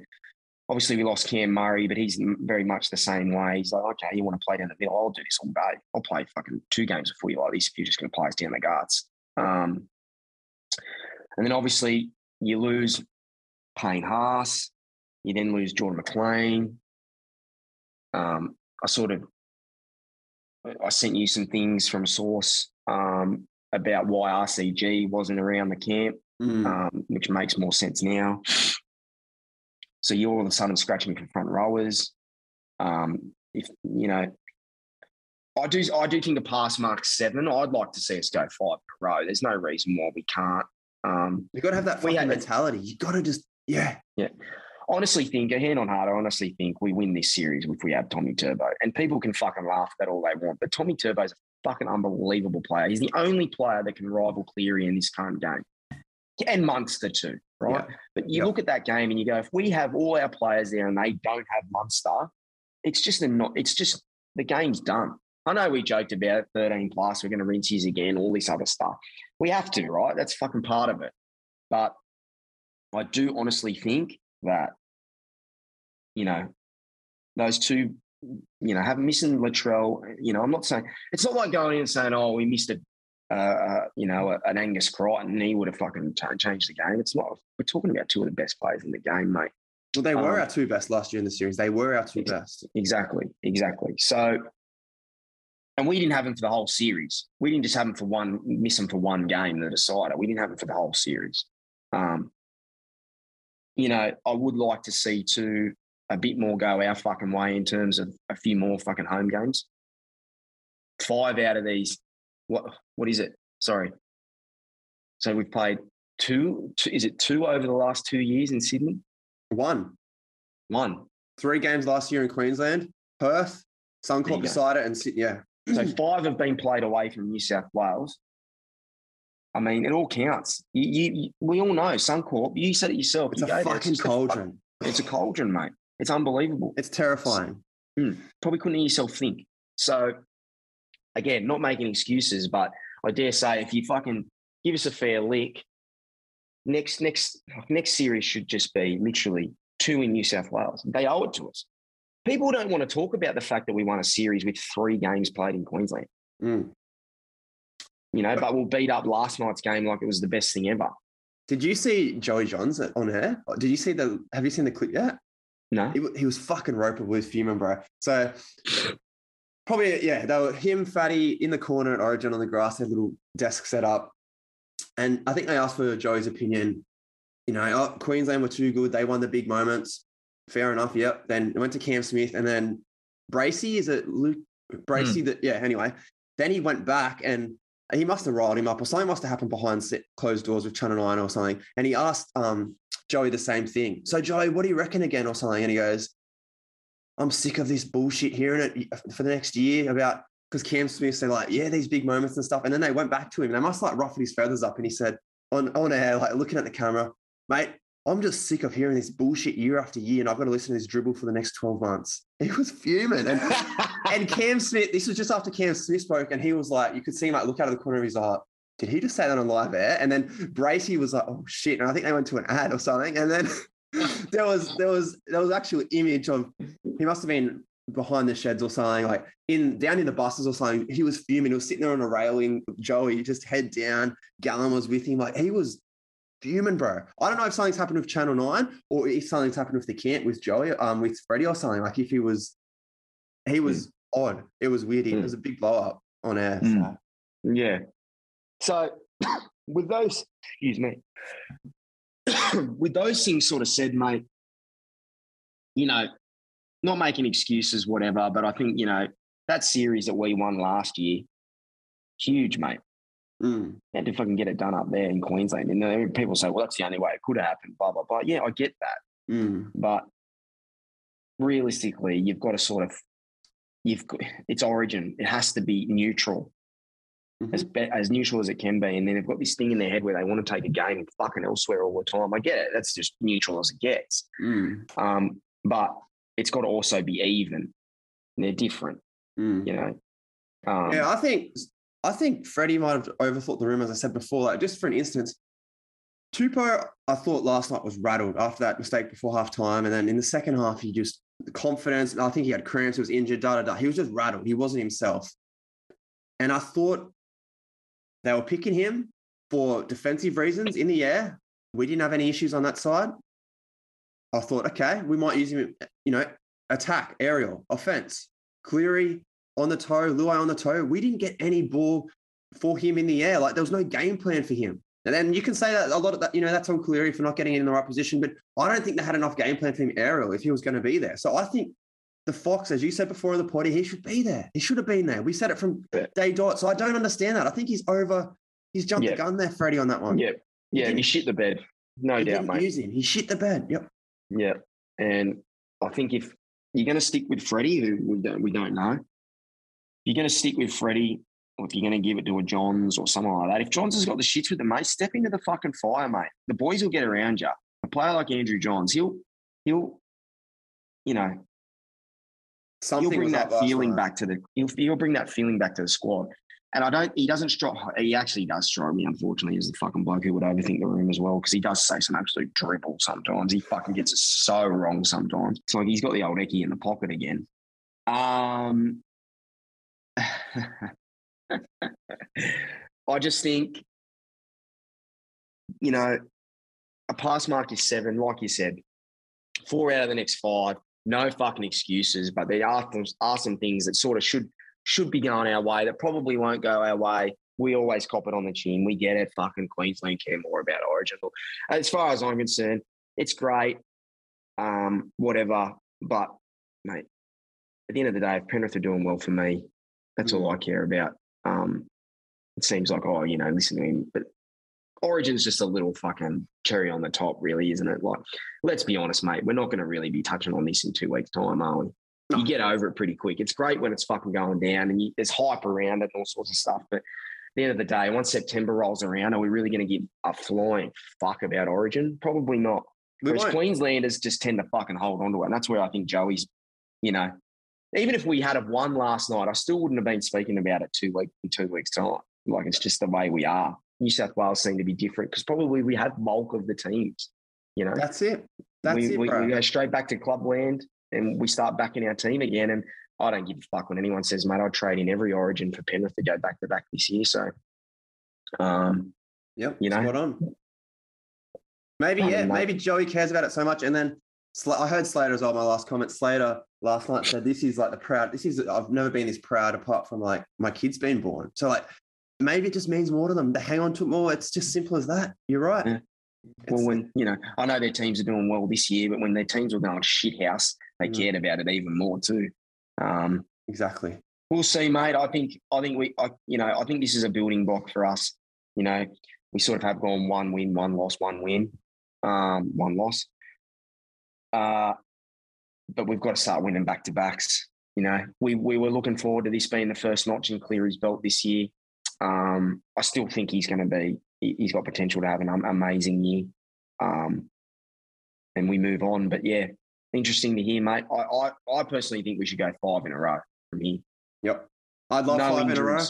Obviously we lost Cam Murray, but he's very much the same way. He's like, okay, you want to play down the middle? I'll do this all day. I'll play fucking two games before you like this if you're just going to play us down the guards. Um, and then obviously you lose Payne Haas. You then lose Jordan McLean. Um, I sort of I sent you some things from a source um, about why RCG wasn't around the camp, mm. um, which makes more sense now. So you all of a sudden scratching for front rowers. Um, if you know, I do I do think a pass mark seven. I'd like to see us go five in a row. There's no reason why we can't. Um, you got to have that fucking mentality. You got to just yeah yeah. Honestly, think a hand on heart. I honestly think we win this series if we have Tommy Turbo. And people can fucking laugh at all they want, but Tommy Turbo's a fucking unbelievable player. He's the only player that can rival Cleary in this current game, and Munster too right? Yeah. But you look at that game and you go, if we have all our players there and they don't have Munster, it's just a not. It's just the game's done. I know we joked about 13 plus, we're going to rinse his again, all this other stuff. We have to, right? That's fucking part of it. But I do honestly think that, you know, those two, you know, have missing Latrell, you know, I'm not saying it's not like going in and saying, oh, we missed a uh, uh, you know, an Angus Crichton, he would have fucking changed the game. It's not. We're talking about two of the best players in the game, mate. Well, they were um, our two best last year in the series. They were our two ex- best. Exactly, exactly. So, and we didn't have them for the whole series. We didn't just have them for one, miss them for one game, the decider. We didn't have them for the whole series. Um, you know, I would like to see to a bit more go our fucking way in terms of a few more fucking home games. Five out of these what what is it? Sorry. So we've played two, two. Is it two over the last two years in Sydney? One. One. Three games last year in Queensland, Perth, Suncorp beside it, and yeah. so five have been played away from New South Wales. I mean, it all counts. You, you, we all know Suncorp. You said it yourself. It's you a fucking there, cauldron. A, it's a cauldron, mate. It's unbelievable. It's terrifying. Mm, probably couldn't hear yourself think. So again, not making excuses, but I dare say if you fucking give us a fair lick, next next next series should just be literally two in New South Wales. They owe it to us. People don't want to talk about the fact that we won a series with three games played in Queensland. Mm. You know, but we'll beat up last night's game like it was the best thing ever. Did you see Joey Johns on air? Did you see the? Have you seen the clip yet? No. He, he was fucking roper with fuming, bro. So probably yeah, they were him, Fatty in the corner at Origin on the grass, their little desk set up. And I think they asked for Joey's opinion. You know, oh, Queensland were too good. They won the big moments. Fair enough. Yep. Then it went to Cam Smith and then Bracey is it Luke Bracey mm. that yeah, anyway. Then he went back and he must have riled him up or something must have happened behind closed doors with Channel 9 or something. And he asked um, Joey the same thing. So, Joey, what do you reckon again or something? And he goes, I'm sick of this bullshit hearing it uh, for the next year about because Cam Smith said like, yeah, these big moments and stuff. And then they went back to him. And they must like ruffle his feathers up. And he said on, on air, like looking at the camera, mate, I'm just sick of hearing this bullshit year after year. And I've got to listen to this dribble for the next 12 months. He was fuming. And, and Cam Smith, this was just after Cam Smith spoke. And he was like, you could see him like look out of the corner of his eye. Did he just say that on live air? And then Bracey was like, oh shit. And I think they went to an ad or something. And then there was there was there was actual image of he must have been behind the sheds or something, like in down in the buses or something. He was fuming. He was sitting there on a railing. Joey just head down. Gallen was with him. Like he was fuming, bro. I don't know if something's happened with Channel Nine or if something's happened with the camp with Joey, um, with Freddie or something. Like if he was, he was mm. odd. It was weird. Mm. It was a big blow up on air. Mm. So. Yeah. So with those, excuse me, with those things sort of said, mate, you know, not making excuses, whatever, but I think, you know, that series that we won last year, huge, mate. Mm. And if I can get it done up there in Queensland, and people say, well, that's the only way it could happen, blah, blah, blah. Yeah, I get that. Mm. But realistically, you've got to sort of, you've got, its origin, it has to be neutral mm-hmm. as be, as neutral as it can be. And then they've got this thing in their head where they want to take a game fucking elsewhere all the time. I get it. That's just neutral as it gets. Mm. Um, but it's got to also be even. They're different, mm. you know. Um, yeah, I think I think Freddie might have overthought the room, as I said before. Like just for an instance, Tupou, I thought last night was rattled after that mistake before half time. And then in the second half, he just, the confidence, I think he had cramps, he was injured, da da da. He was just rattled. He wasn't himself. And I thought they were picking him for defensive reasons in the air. We didn't have any issues on that side. I thought, okay, we might use him, you know, attack, aerial, offense. Cleary on the toe, Luai on the toe. We didn't get any ball for him in the air. Like there was no game plan for him. And then you can say that a lot of that, you know, that's on Cleary for not getting in the right position, but I don't think they had enough game plan for him aerial if he was going to be there. So I think the Fox, as you said before in the party, he should be there. He should have been there. We said it from day dot. So I don't understand that. I think he's over. He's jumped the gun there, Freddie, on that one. Yeah, yeah. He, he shit the bed, no he doubt, mate. Use him. He shit the bed. Yep. Yeah, and I think if you're going to stick with Freddie, who we don't we don't know, you're going to stick with Freddie, or if you're going to give it to a Johns or someone like that. If Johns has got the shits with the mate, step into the fucking fire, mate. The boys will get around you. A player like Andrew Johns, he'll he'll, you know, Something he'll bring that feeling night. back to the he'll, he'll bring that feeling back to the squad. And I don't, he doesn't strike, he actually does strike me, unfortunately, as the fucking bloke who would overthink the room as well, because he does say some absolute dribble sometimes. He fucking gets it so wrong sometimes. It's like he's got the old Ecky in the pocket again. Um, I just think, you know, a pass mark is seven, like you said, four out of the next five. No fucking excuses, but there are, are some things that sort of should should be going our way that probably won't go our way. We always cop it on the chin. We get it. Fucking Queensland care more about Origin. As far as I'm concerned, it's great. Um, whatever. But mate, at the end of the day, if Penrith are doing well for me, that's all I care about. Um, it seems like, oh, you know, listen to him. But Origin's just a little fucking cherry on the top, really, isn't it? Like, let's be honest, mate. We're not going to really be touching on this in two weeks' time, are we? You get over it pretty quick. It's great when it's fucking going down and you, there's hype around it and all sorts of stuff. But at the end of the day, once September rolls around, are we really going to give a flying fuck about Origin? Probably not. Because Queenslanders just tend to fucking hold on to it. And that's where I think Joey's, you know, even if we had have won last night, I still wouldn't have been speaking about it two weeks in two weeks' time. Like it's just the way we are. New South Wales seem to be different because probably we have bulk of the teams. You know, that's it. That's we, it, we, we, go straight back to clubland and we start backing our team again. And I don't give a fuck when anyone says, mate, I'd trade in every origin for Penrith to go back to back this year. So, um, yep, you know, spot on. Maybe, yeah, maybe Joey cares about it so much. And then I heard Slater as well. My last comment, Slater last night said, "This is like the proud. This is I've never been this proud apart from like my kid's been born." So like maybe it just means more to them. They hang on to it more. It's just simple as that. You're right. Yeah. Well, when you know, I know their teams are doing well this year, but when their teams were going shit house, they mm. cared about it even more too. Um, exactly. We'll see, mate. I think I think we, I, you know, I think this is a building block for us. You know, we sort of have gone one win, one loss, one win, um, one loss. Uh, but we've got to start winning back to backs. You know, we we were looking forward to this being the first notch in Cleary's belt this year. Um, I still think he's going to be. He's got potential to have an amazing year. Um, and we move on. But yeah, interesting to hear, mate. I, I, I personally think we should go five in a row from here. Yep. I'd love no five injuries. in a row.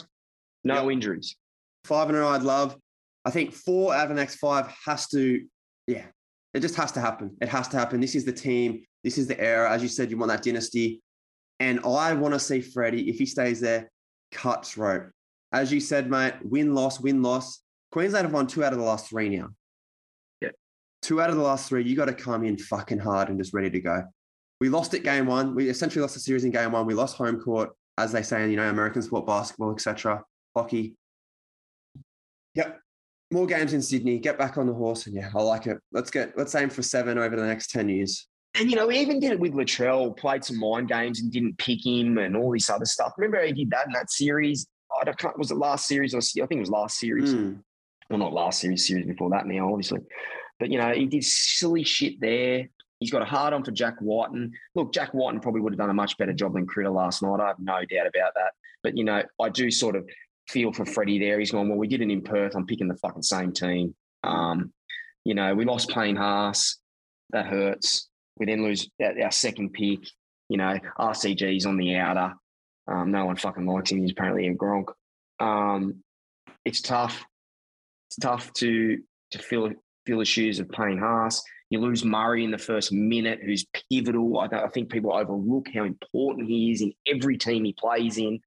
No yep. injuries. Five in a row, I'd love. I think four out of the next five has to, yeah, it just has to happen. It has to happen. This is the team. This is the era. As you said, you want that dynasty. And I want to see Freddie, if he stays there, cuts rope. As you said, mate, win, loss, win, loss. Queensland have won two out of the last three now Yeah. two out of the last three, you got to come in fucking hard and just ready to go. We lost it game one. We essentially lost the series in game one. We lost home court, as they say in you know American sport, basketball, etc., hockey. Yep, more games in Sydney. Get back on the horse, and yeah, I like it. Let's get let's aim for seven over the next ten years. And you know, we even did it with Latrell. Played some mind games and didn't pick him, and all this other stuff. Remember, he did that in that series. I don't, was it last series I think it was last series. Mm. Well, not last series, series before that. Now, obviously, but, you know, he did silly shit there. He's got a hard on for Jack Wighton. Look, Jack Wighton probably would have done a much better job than Critter last night. I have no doubt about that. But, you know, I do sort of feel for Freddie there. He's gone, well, we did it in Perth. I'm picking the fucking same team. Um, you know, we lost Payne Haas. That hurts. We then lose our second pick. You know, RCG's on the outer. Um, no one fucking likes him. He's apparently in Gronk. Um, it's tough. It's tough to to feel fill the shoes of Payne Haas. You lose Murray in the first minute, who's pivotal. I, I think people overlook how important he is in every team he plays in.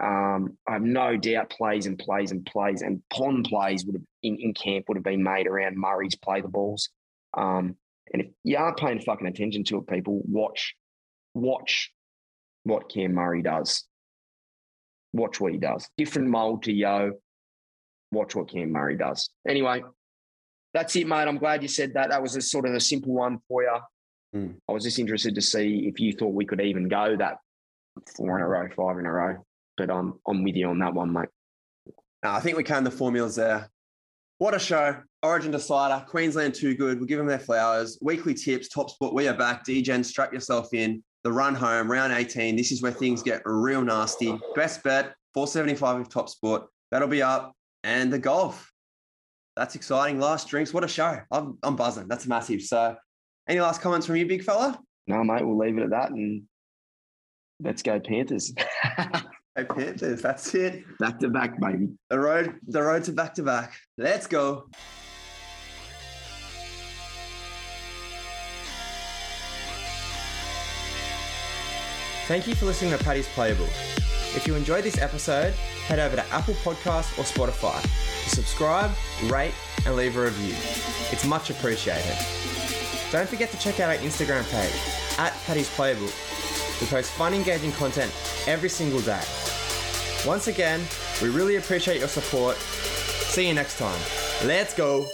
Um, I have no doubt plays and plays and plays and pond plays would have in, in camp would have been made around Murray's play the balls. Um, and if you aren't paying fucking attention to it, people watch watch what Cam Murray does. Watch what he does. Different mold to Yeo. Watch what Cam Murray does. Anyway, that's it, mate. I'm glad you said that. That was a sort of a simple one for you. Mm. I was just interested to see if you thought we could even go that four in a row, five in a row. But I'm I'm with you on that one, mate. No, I think we can. The formula's there. What a show. Origin Decider, Queensland too good. We'll give them their flowers. Weekly tips, top spot. We are back. DGen, strap yourself in. The run home, round 18. This is where things get real nasty. Best bet, 475 of top sport. That'll be up. And the golf. That's exciting. Last drinks. What a show. I'm, I'm buzzing. That's massive. So, any last comments from you, big fella? No, mate. We'll leave it at that and let's go Panthers. Panthers. That's it. Back to back, baby. The road, the road to back to back. Let's go. Thank you for listening to Paddy's Playbook. If you enjoyed this episode, head over to Apple Podcasts or Spotify to subscribe, rate, and leave a review. It's much appreciated. Don't forget to check out our Instagram page at Paddy's Playbook. We post fun, engaging content every single day. Once again, we really appreciate your support. See you next time. Let's go.